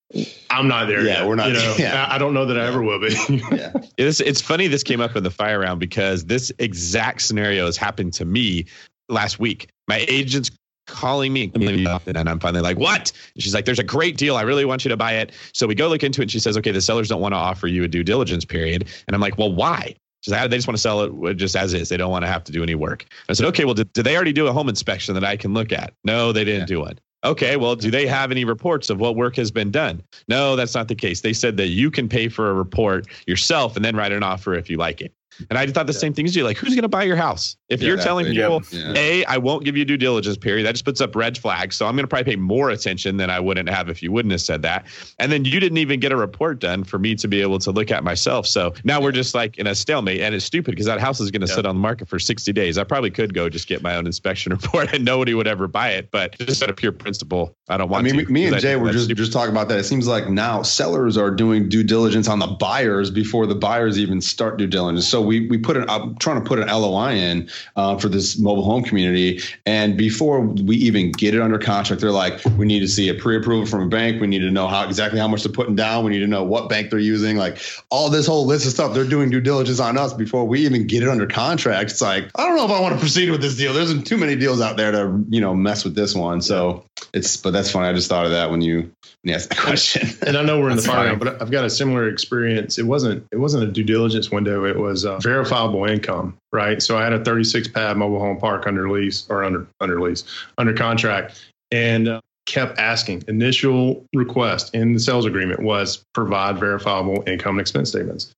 I'm not there Yeah, yet. we're not- You know, yeah. I I don't know that I ever will be. Yeah. [laughs] It's, it's funny this came up in the fire round because this exact scenario has happened to me last week. My agent's calling me and I'm finally like, what? And she's like, there's a great deal. I really want you to buy it. So we go look into it and she says, okay, the sellers don't want to offer you a due diligence period. And I'm like, well, why? She's like, ah, they just want to sell it just as is. They don't want to have to do any work. I said, okay, well, did, did they already do a home inspection that I can look at? No, they didn't do one. Okay, well, do they have any reports of what work has been done? No, that's not the case. They said that you can pay for a report yourself and then write an offer if you like it. And I thought the same thing as you. Like, who's going to buy your house? If you're telling Exactly. people, Yeah. A, I won't give you due diligence period, that just puts up red flags. So I'm going to probably pay more attention than I wouldn't have if you wouldn't have said that. And then you didn't even get a report done for me to be able to look at myself. So now we're just like in a stalemate. And it's stupid because that house is going to Yeah. sit on the market for 60 days. I probably could go just get my own inspection [laughs] report and nobody would ever buy it. But just out of pure principle, I don't want I want mean, to. me- me and Jay were just stupid. just talking about that. It seems like now sellers are doing due diligence on the buyers before the buyers even start due diligence. So we we put an I'm trying to put an LOI in uh, for this mobile home community, and before we even get it under contract, they're like, we need to see a pre-approval from a bank. We need to know how exactly how much they're putting down. We need to know what bank they're using. Like all this whole list of stuff, they're doing due diligence on us before we even get it under contract. It's like I don't know if I want to proceed with this deal. There's too many deals out there to you know mess with this one. So it's but that's funny. I just thought of that when you when you asked that question. and I know we're in the That's fire, but I've got a similar experience. It wasn't it wasn't a due diligence window. It was uh, verifiable income, right? So I had a 36 pad mobile home park under lease or under under lease under contract, and uh, kept asking. Initial request in the sales agreement was provide verifiable income and expense statements.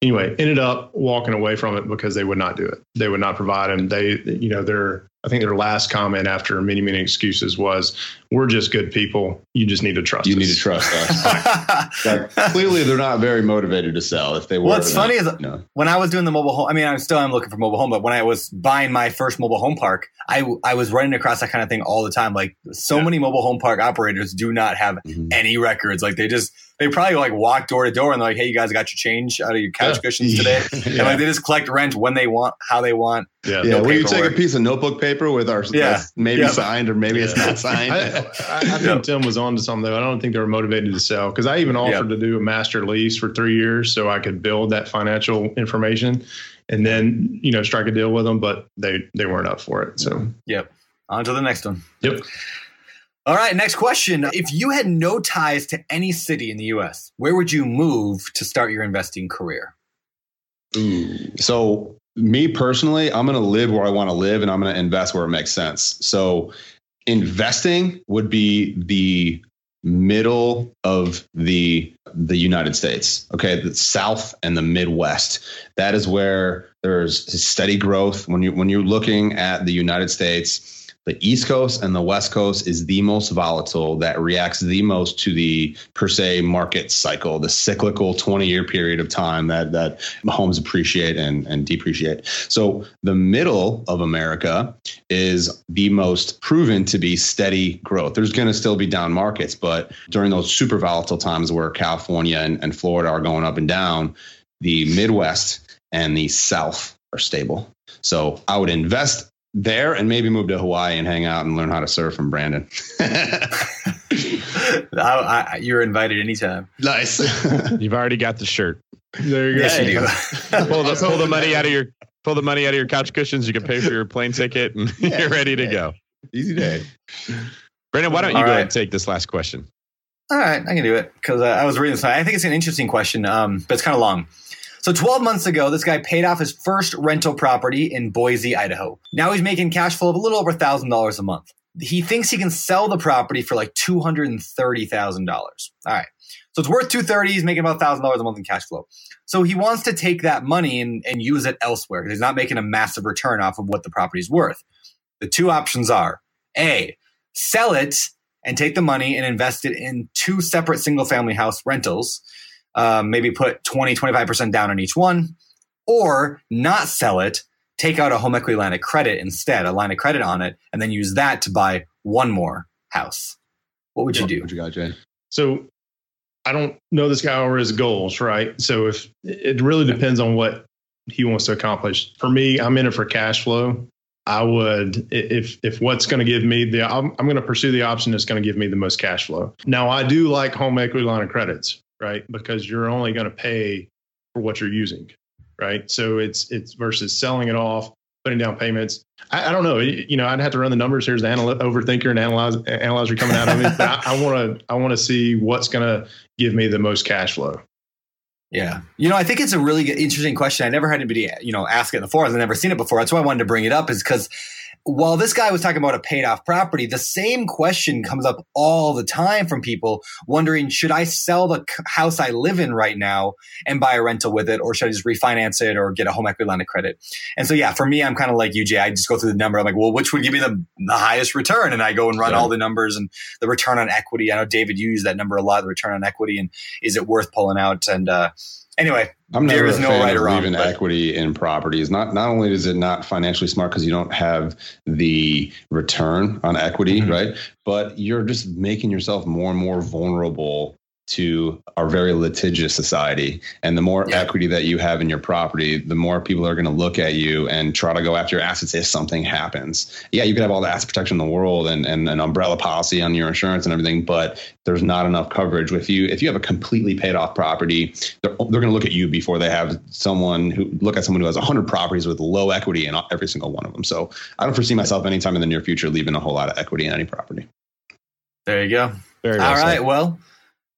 Anyway, ended up walking away from it because they would not do it. They would not provide them. They, you know, their I think their last comment after many, many excuses was, "We're just good people. You just need to trust You us." need to trust us. [laughs] Like, clearly, they're not very motivated to sell. If they were, What's then, funny is no. when I was doing the mobile home, I mean, I still am looking for mobile home, but when I was buying my first mobile home park, I, I was running across that kind of thing all the time. Like so Yeah. many mobile home park operators do not have Mhm. any records. Like they just, they probably like walk door to door and they're like, Hey, you guys got your change out of your couch Yeah. cushions today. [laughs] And like they just collect rent when they want, how they want. Yeah. Yeah, will you take a piece of notebook paper with our Yeah. maybe Yeah. signed or maybe it's not signed? I, I, I think Tim was on to something though. I don't think they were motivated to sell because I even offered to do a master lease for three years so I could build that financial information and then you know strike a deal with them, but they they weren't up for it. So Yep. On to the next one. Yep. All right. Next question. If you had no ties to any city in the US, where would you move to start your investing career? Hmm. So, me personally, I'm going to live where I want to live and I'm going to invest where it makes sense. So, investing would be the middle of the the United States. Okay, the South and the Midwest. That is where there's steady growth. When you when you're looking at the United States, the East Coast and the West Coast is the most volatile. That reacts the most to the per se market cycle, the cyclical 20 year period of time that that homes appreciate and and depreciate. So the middle of America is the most proven to be steady growth. There's going to still be down markets, but during those super volatile times where California and, and Florida are going up and down, the Midwest and the South are stable. So I would invest there and maybe move to Hawaii and hang out and learn how to surf from Brandon. [laughs] I, I, you're invited anytime. nice. [laughs] You've already got the shirt. there you go. Yes, you do. [laughs] Pull the, pull the money out of your pull the money out of your couch cushions. You can pay for your plane ticket, and you're ready to go. Easy day. Brandon, why don't you All go right. ahead and take this last question? All right, I can do it because uh, I was reading this. I think it's an interesting question, um, but it's kind of long. So, 12 months ago, this guy paid off his first rental property in Boise, Idaho. Now he's making cash flow of a little over $1,000 a month. He thinks he can sell the property for like $230,000. All right. So it's worth 230. He's making about $1,000 a month in cash flow. So he wants to take that money and, and use it elsewhere because he's not making a massive return off of what the property's worth. The two options are A, sell it and take the money and invest it in two separate single family house rentals. Um, maybe put 20, 25% down on each one, or not sell it, take out a home equity line of credit instead, a line of credit on it, and then use that to buy one more house. What would you do? What you got, Jay? So I don't know this guy or his goals, right? So if it really depends on what he wants to accomplish. For me, I'm in it for cash flow. I would if if what's going to give me the I'm, I'm going to pursue the option that's going to give me the most cash flow. Now I do like home equity line of credits, right? Because you're only going to pay for what you're using, right? So it's it's versus selling it off, putting down payments. I, I don't know. You know, I'd have to run the numbers. Here's the overthinker and analyze, analyzer coming out of me. But I want to I want to see what's going to give me the most cash flow. Yeah. You know, I think it's a really interesting question. I never had anybody, you know, ask it in the forums. I've never seen it before. That's why I wanted to bring it up is because while this guy was talking about a paid off property, the same question comes up all the time from people wondering, should I sell the house I live in right now and buy a rental with it, or should I just refinance it or get a home equity line of credit? And so, yeah, for me, I'm kind of like you, Jay. I just go through the number. I'm like, well, which would give me the, the highest return? And I go and run Sure. all the numbers and the return on equity. I know David, you use that number a lot, the return on equity, and is it worth pulling out? And, uh, Anyway, I'm There never no right or wrong, leaving equity in properties. Not not only is it not financially smart because you don't have the return on equity, Mhm. right? But you're just making yourself more and more vulnerable to our very litigious society. And the more Yeah. equity that you have in your property, the more people are going to look at you and try to go after your assets if something happens. Yeah, you could have all the asset protection in the world and, and an umbrella policy on your insurance and everything, but there's not enough coverage with you. If you have a completely paid off property, they're, they're going to look at you before they have someone who look at someone who has 100 properties with low equity in every single one of them. So I don't foresee myself anytime in the near future leaving a whole lot of equity in any property. there you go. Very All well right. said. Well,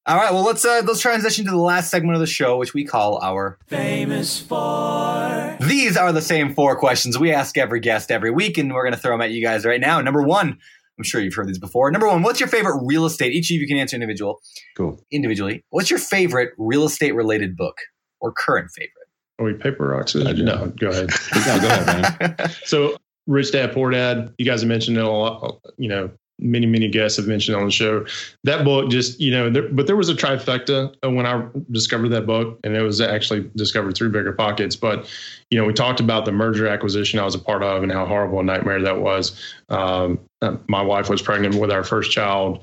all right. Well, let's uh, let's transition to the last segment of the show, which we call our Famous Four. These are the same four questions we ask every guest every week, and we're going to throw them at you guys right now. Number one, I'm sure you've heard these before. Number one, what's your favorite real estate? Each of you can answer individual Cool. individually. What's your favorite real estate related book or current favorite? Are we paper rocks? Yeah, I do. No, go ahead. No, go ahead, man. [laughs] So Rich Dad Poor Dad. You guys have mentioned it a lot. You know, many many guests have mentioned on the show. That book just you know, there, but there was a trifecta when I discovered that book, and it was actually discovered through Bigger Pockets. But you know, we talked about the merger acquisition I was a part of and how horrible a nightmare that was. Um, uh, my wife was pregnant with our first child.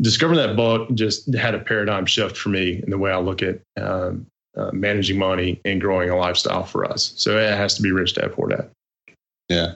Discovering that book just had a paradigm shift for me in the way I look at um, uh, managing money and growing a lifestyle for us. So it has to be Rich Dad Poor Dad. Yeah.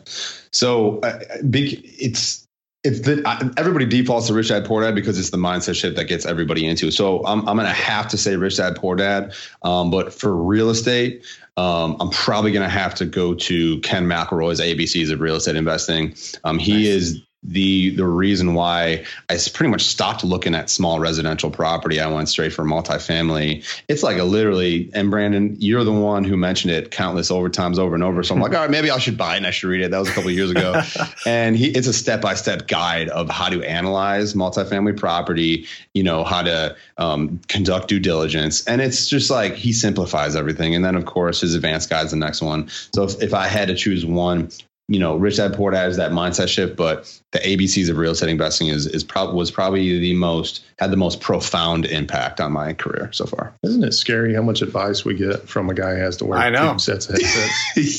So uh, big. It's it's the everybody defaults to Rich Dad Poor Dad because it's the mindset shift that gets everybody into. So I'm I'm gonna have to say Rich Dad Poor Dad. Um, but for real estate, um, I'm probably gonna have to go to Ken McElroy's ABCs of real estate investing. Um, he nice. is the the reason why I pretty much stopped looking at small residential property. I went straight for multifamily. It's like a literally, and Brandon, you're the one who mentioned it countless overtimes over and over. So I'm like, [laughs] all right, maybe I should buy it and I should read it. That was a couple years ago. [laughs] and he, it's a step by step guide of how to analyze multifamily property, you know, how to um, conduct due diligence. And it's just like he simplifies everything. And then, of course, his advanced guide is the next one. So if, if I had to choose one, you know, Rich Dad Poor Dad is that mindset shift, but the ABCs of real estate investing is is prob- was probably the most had the most profound impact on my career so far. Isn't it scary how much advice we get from a guy who has to wear I know. two sets of headsets?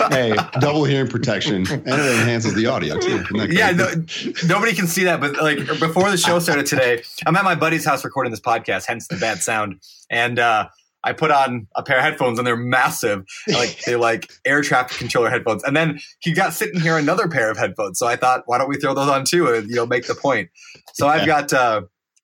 [laughs] hey, [laughs] double hearing protection, and it enhances the audio too. Yeah, no, nobody can see that, but like before the show started today, I'm at my buddy's house recording this podcast, hence the bad sound, and. uh I put on a pair of headphones and they're massive, [laughs] like they're like air traffic controller headphones. And then he got sitting here another pair of headphones. So I thought, why don't we throw those on too and you know make the point? So I've got uh,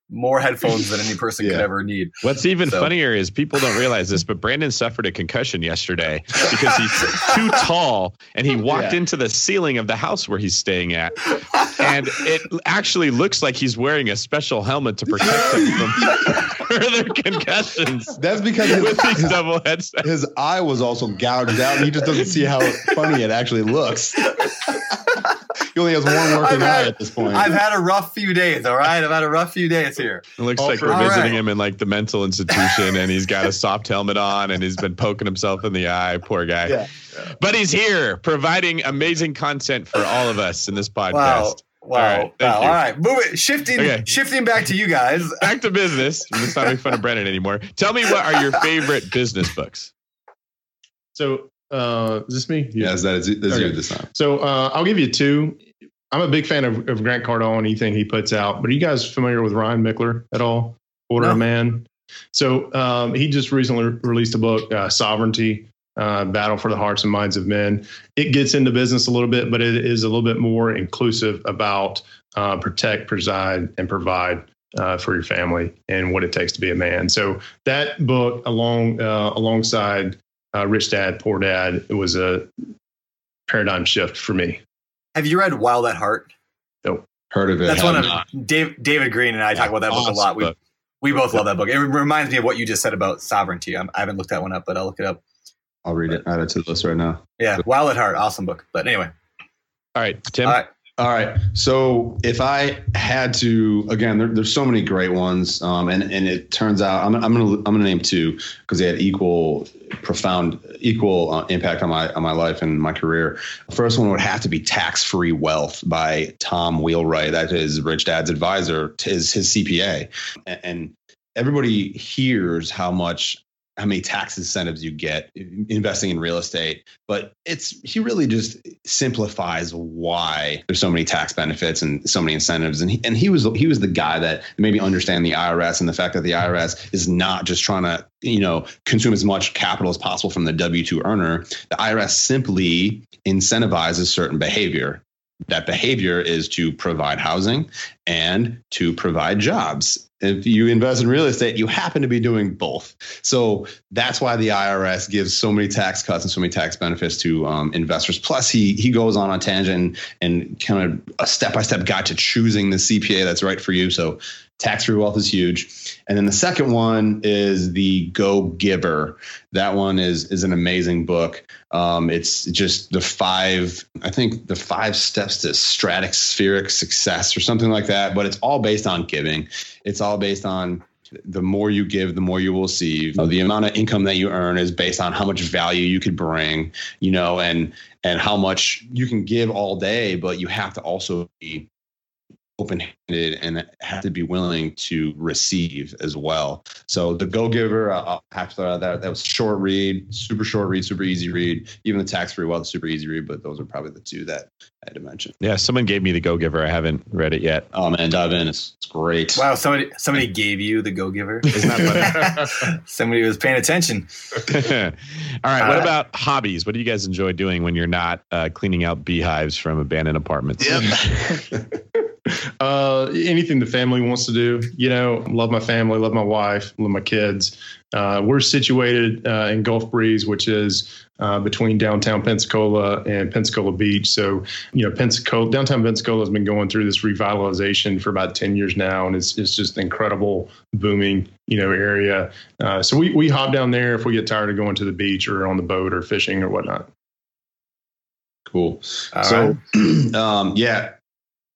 more headphones than any [laughs] person yeah. could ever need. What's even so. funnier is people don't realize this, but Brandon suffered a concussion yesterday because he's [laughs] too tall and he walked yeah. into the ceiling of the house where he's staying at. And it actually looks like he's wearing a special helmet to protect him from [laughs] further concussions. That's because his, with these double headsets. His eye was also gouged out and he just doesn't see how funny it actually looks. He only has one working had, eye at this point. I've had a rough few days. All right, I've had a rough few days here. It looks like we're visiting right. him in like the mental institution, and he's got a soft helmet on, and he's been poking himself in the eye. Poor guy. Yeah. yeah. But he's here, providing amazing content for all of us in this podcast. Wow. Wow. All right. Wow. All right. Move it. Shifting okay. shifting back to you guys. [laughs] Back to business. Let's not making fun of Brandon anymore. Tell me what are your favorite business books? So uh is this me? Yes, that is that's okay. you this time. So uh I'll give you two. I'm a big fan of, of Grant Cardone, anything he puts out. But are you guys familiar with Ryan Michler at all? Order no. a Man. So um, he just recently released a book, uh, Sovereignty, uh, Battle for the Hearts and Minds of Men. It gets into business a little bit, but it is a little bit more inclusive about uh, protect, preside, and provide uh, for your family and what it takes to be a man. So that book, along uh, alongside uh, Rich Dad Poor Dad, it was a paradigm shift for me. Have you read Wild at Heart? Nope. Heard of it. That's one of Dave, David Greene and I yeah, talk about that book a lot. We we both love that book. It reminds me of what you just said about sovereignty. I'm, I have not looked that one up, but I'll look it up. I'll read it. Add it to the list right now. Yeah, Wild at Heart, awesome book. But anyway. All right, Tim. All right. All right. So if I had to, again, there, there's so many great ones, um, and and it turns out I'm, I'm gonna I'm gonna name two because they had equal profound equal uh, impact on my on my life and my career. The first one would have to be Tax Free Wealth by Tom Wheelwright. That is Rich Dad's advisor, is his CPA, and, and everybody hears how much how many tax incentives you get investing in real estate but it's he really just simplifies why there's so many tax benefits and so many incentives. And he, and he was he was the guy that made me understand the IRS and the fact that the IRS is not just trying to you know consume as much capital as possible from the W2 earner. The IRS simply incentivizes certain behavior. That behavior is to provide housing and to provide jobs if you invest in real estate, you happen to be doing both. So that's why the IRS gives so many tax cuts and so many tax benefits to um, investors. Plus, he he goes on a tangent and, kind of a step by step guide to choosing the CPA that's right for you. So tax free wealth is huge. And then the second one is the Go Giver. That one is is an amazing book. Um, it's just the five, I think the five steps to stratospheric success or something like that. But it's all based on giving. It's all based on the more you give, the more you will receive. The amount of income that you earn is based on how much value you could bring, you know, and and how much you can give all day, but you have to also be open-handed and have to be willing to receive as well. So the Go Giver, I'll have to throw that that was short read, super short read, super easy read. Even the tax free, well, super easy read, but those are probably the two that I had to mention. Yeah, someone gave me the Go Giver. I haven't read it yet. Oh man, dive in. It's, it's great. Wow, somebody somebody gave you the Go Giver. Isn't that funny? [laughs] somebody was paying attention. [laughs] All right. What about hobbies? What do you guys enjoy doing when you're not uh, cleaning out beehives from abandoned apartments? [laughs] [laughs] uh, anything the family wants to do. You know, love my family, love my wife, love my kids. Uh, we're situated uh, in Gulf Breeze, which is uh, between downtown Pensacola and Pensacola Beach. So, you know, Pensacola, downtown Pensacola has been going through this revitalization for about 10 years now, and it's, it's just incredible, booming, you know, area. Uh, so we, we hop down there if we get tired of going to the beach or on the boat or fishing or whatnot. Cool. All so, right. [clears throat] um, yeah,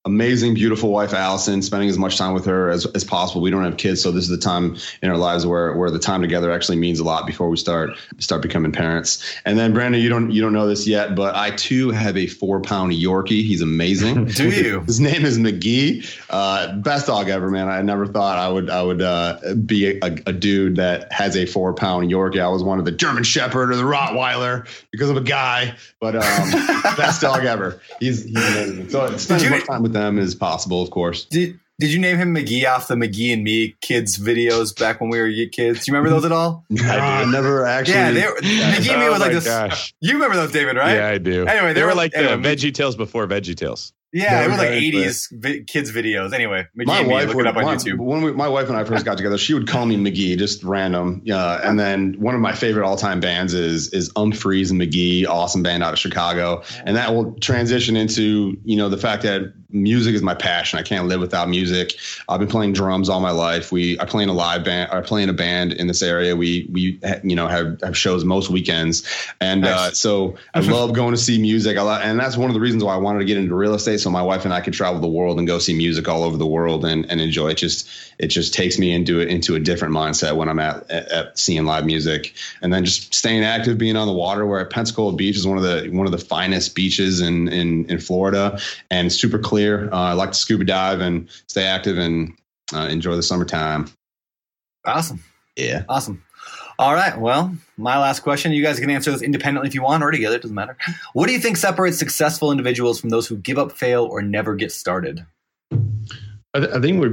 amazing, beautiful wife, Allison, spending as much time with her as, as possible. We don't have kids, so this is the time in our lives where, where the time together actually means a lot before we start start becoming parents. And then Brandon, you don't you don't know this yet, but I too have a four pound Yorkie. He's amazing. [laughs] Do you? His name is McGee. Uh, best dog ever, man. I never thought I would I would uh, be a, a, dude that has a four pound Yorkie. I was one of the German Shepherd or the Rottweiler because of a guy, but um, [laughs] best dog ever. He's he's amazing. So spend much time with with them as possible, of course. Did Did you name him McGee off the McGee and Me kids videos back when we were kids? Do you remember those at all? [laughs] I, never actually. Yeah, they were, [laughs] McGee and Me oh was like this. Gosh. You remember those, David? Right? Yeah, I do. Anyway, they, they were, were, like anyway, the Veggie Tales before Veggie Tales. Yeah, it was like '80s vi- kids videos. Anyway, McGee my wife look would, it up on my, YouTube. When we, my wife and I first got together, she would call me McGee, just random. Uh, and then one of my favorite all time bands is is Umphrey's and McGee, awesome band out of Chicago, and that will transition into you know the fact that music is my passion. I can't live without music. I've been playing drums all my life. We I play in a live band. I play in a band in this area. We we you know have, have shows most weekends, and uh, nice. uh, so I [laughs] love going to see music. I love, and that's one of the reasons why I wanted to get into real estate. So my wife and I could travel the world and go see music all over the world and, and enjoy it. Just it just takes me into it into a different mindset when I'm at, at, at seeing live music, and then just staying active, being on the water. Where Pensacola Beach is one of the one of the finest beaches in in, in Florida, and super clear clear. Uh, I like to scuba dive and stay active and uh, enjoy the summertime. Awesome. Yeah. Awesome. All right. Well, my last question. You guys can answer this independently if you want or together. It doesn't matter. What do you think separates successful individuals from those who give up, fail, or never get started? I, th- I think we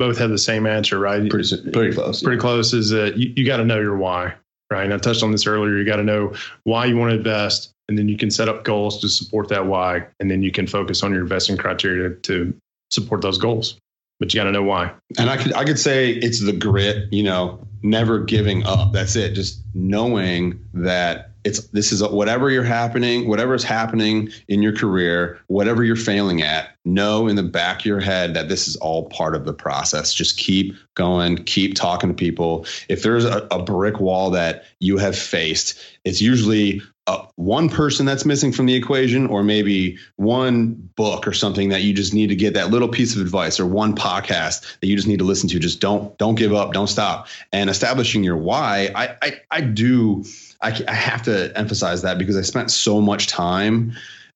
both have the same answer, right? Pretty, pretty close. Pretty yeah. close is that you, you got to know your why, right? And I touched on this earlier. You got to know why you want to invest and then you can set up goals to support that why and then you can focus on your investing criteria to, to support those goals but you got to know why. And i could i could say it's the grit you know never giving up. That's it. Just knowing that it's this is whatever you're happening whatever is happening in your career whatever you're failing at know in the back of your head that this is all part of the process. Just keep going keep talking to people. If there's a, a brick wall that you have faced it's usually uh, one person that's missing from the equation, or maybe one book or something that you just need to get that little piece of advice, or one podcast that you just need to listen to. Just don't don't give up, don't stop. And establishing your why, I I, I do. I, I have to emphasize that because I spent so much time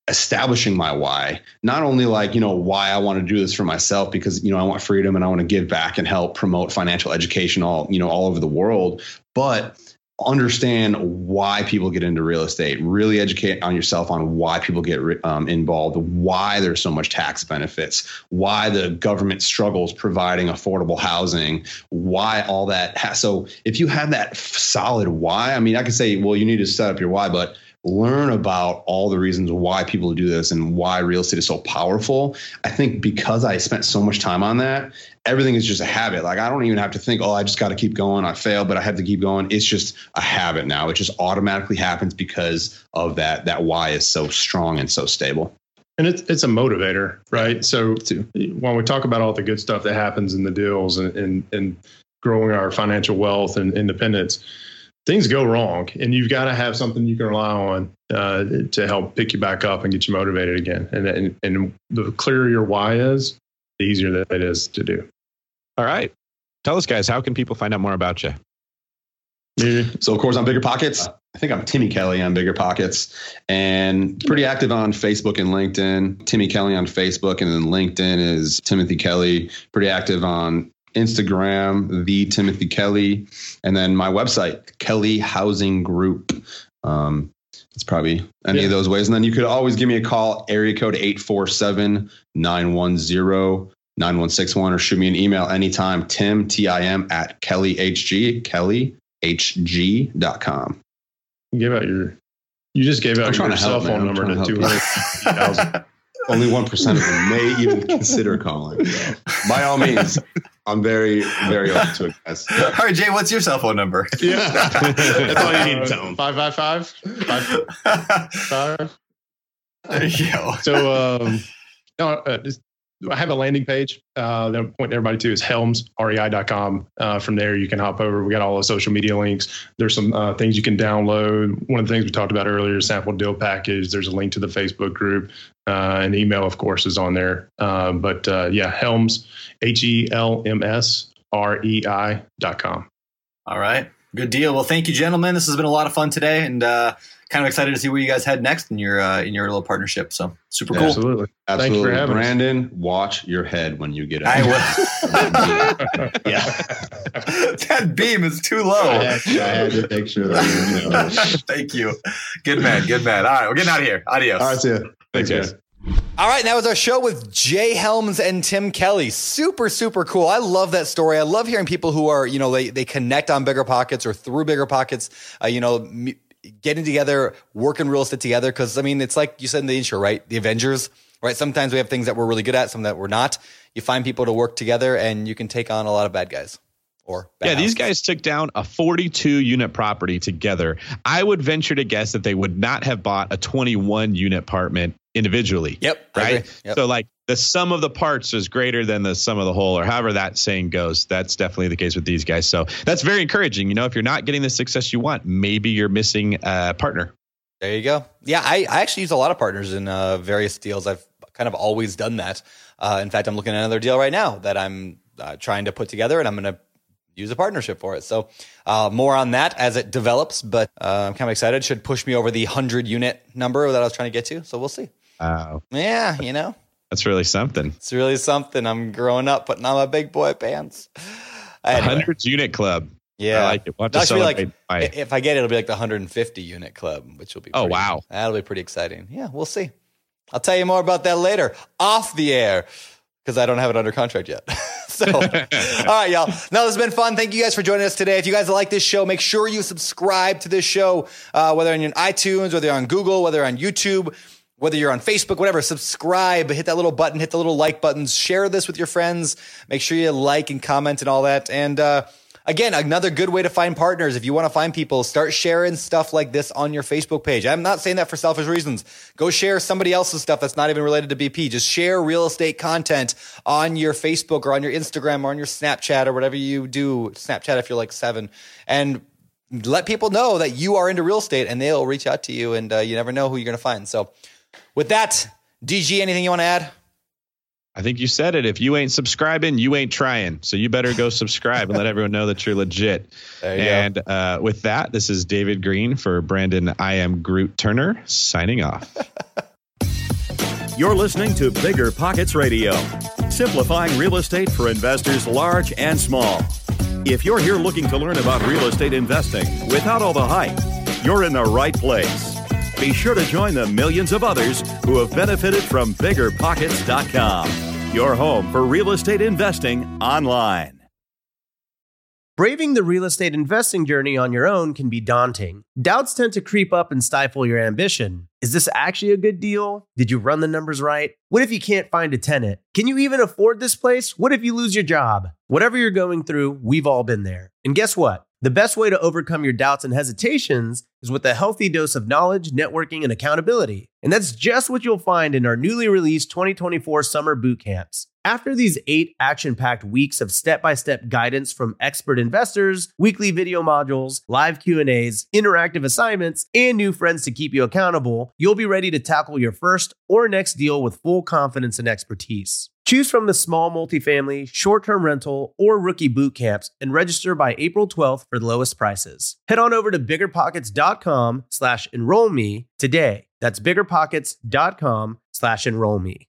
establishing my why not only like you know why i want to do this for myself because you know i want freedom and i want to give back and help promote financial education all you know all over the world but understand why people get into real estate. Really educate on yourself on why people get um, involved why there's so much tax benefits why the government struggles providing affordable housing why all that. Has so if you have that solid why i mean i could say well you need to set up your why but learn about all the reasons why people do this and why real estate is so powerful. I think because I spent so much time on that, everything is just a habit. Like I don't even have to think, oh, I just got to keep going. I failed, but I have to keep going. It's just a habit now. It just automatically happens because of that. That why is so strong and so stable. And it's it's a motivator, right? So when we talk about all the good stuff that happens in the deals and and, and growing our financial wealth and independence, things go wrong and you've got to have something you can rely on uh, to help pick you back up and get you motivated again and, and, and the clearer your why is the easier that it is to do all right Tell us, guys, how can people find out more about you? So of course on Bigger Pockets, I think I'm Timmy Kelly on Bigger Pockets, and pretty active on Facebook and LinkedIn. Timmy Kelly on Facebook, and then LinkedIn is Timothy Kelly. Pretty active on Instagram, the Timothy Kelly, and then my website, Kelly Housing Group. Um, it's probably any yeah. of those ways. And then you could always give me a call, area code 847 910 9161, or shoot me an email anytime, Tim, T I M, at KellyHG, KellyHG.com. Give out your, you just gave out your cell phone number to, to 200,000. [laughs] only one percent of them may even consider calling. So, by all means, I'm very, very open to it, Yes. All right, Jay, what's your cell phone number? Yeah, that's all you need to tell them. Five five five five five. There you go. So, um, no, uh, I have a landing page uh, that I'm pointing everybody to is helmsrei.com. Uh, from there, you can hop over. We got all the social media links. There's some uh, things you can download. One of the things we talked about earlier, sample deal package. There's a link to the Facebook group. Uh, and email, of course, is on there. Uh, but uh, yeah, Helms, H E L M S R E I dot com. All right. Good deal. Well, thank you, gentlemen. This has been a lot of fun today, and uh, kind of excited to see where you guys head next in your uh, in your little partnership. So super cool. Absolutely. Thank you Absolutely. for having us. Brandon, watch your head when you get out. I will. [laughs] yeah. [laughs] that beam is too low. I had, I had to make sure that you know. [laughs] Thank you. Good man. Good man. All right, we're getting out of here. Adios. All right, see ya. Thanks, Thanks, guys. All right, that was our show with Jay Helms and Tim Kelly. Super, super cool. I love that story. I love hearing people who are, you know, they, they connect on bigger pockets or through bigger pockets, uh, you know, m- getting together, working real estate together. Cause I mean, it's like you said in the intro, right? The Avengers, right? Sometimes we have things that we're really good at, some that we're not. You find people to work together and you can take on a lot of bad guys or bad Yeah, these guys took down a 42 unit property together. I would venture to guess that they would not have bought a 21 unit apartment individually. Yep. Right. Yep. So, like, the sum of the parts is greater than the sum of the whole, or however that saying goes. That's definitely the case with these guys. So, that's very encouraging. You know, if you're not getting the success you want, maybe you're missing a partner. There you go. Yeah, I, I actually use a lot of partners in uh, various deals. I've kind of always done that. Uh, in fact, I'm looking at another deal right now that I'm uh, trying to put together, and I'm going to use a partnership for it. So uh, more on that as it develops. But uh, I'm kind of excited. Should push me over the hundred unit number that I was trying to get to. So we'll see. Wow. Yeah, you know, That's really something. it's really something. I'm growing up, putting on my big boy pants. Anyway, hundreds unit club. yeah, I like it. We'll have to That'll be like i- if I get it, it'll be like the 150 unit club, which will be Oh, pretty- wow. that'll be pretty exciting. Yeah, we'll see. I'll tell you more about that later off the air because I don't have it under contract yet. [laughs] so, [laughs] all right, y'all. No, this has been fun. Thank you guys for joining us today. If you guys like this show, make sure you subscribe to this show, uh, whether on iTunes, whether on Google, whether on YouTube. Whether you're on Facebook, whatever, subscribe, hit that little button, hit the little like buttons, share this with your friends. Make sure you like and comment and all that. And uh, again, another good way to find partners. If you want to find people, start sharing stuff like this on your Facebook page. I'm not saying that for selfish reasons. Go share somebody else's stuff that's not even related to BP. Just share real estate content on your Facebook or on your Instagram or on your Snapchat or whatever you do. Snapchat if you're like seven. And let people know that you are into real estate and they'll reach out to you and uh, you never know who you're going to find. So with that, DG, anything you want to add? I think you said it. If you ain't subscribing, you ain't trying. So you better go subscribe and let everyone know that you're legit. You and uh, with that, this is David Greene for Brandon I am Groot Turner signing off. [laughs] You're listening to Bigger Pockets Radio, simplifying real estate for investors large and small. If you're here looking to learn about real estate investing without all the hype, you're in the right place. Be sure to join the millions of others who have benefited from biggerpockets.com, your home for real estate investing online. Braving the real estate investing journey on your own can be daunting. Doubts tend to creep up and stifle your ambition. Is this actually a good deal? Did you run the numbers right? What if you can't find a tenant? Can you even afford this place? What if you lose your job? Whatever you're going through, we've all been there. And guess what? The best way to overcome your doubts and hesitations is with a healthy dose of knowledge, networking, and accountability. And that's just what you'll find in our newly released 2024 summer boot camps. After these eight action packed weeks of step by step guidance from expert investors, weekly video modules, live Q&As, interactive assignments, and new friends to keep you accountable, you'll be ready to tackle your first or next deal with full confidence and expertise. Choose from the small multifamily, short-term rental, or rookie boot camps and register by April 12th for the lowest prices. Head on over to biggerpockets.com slash enroll me today. That's biggerpockets.com slash enroll me.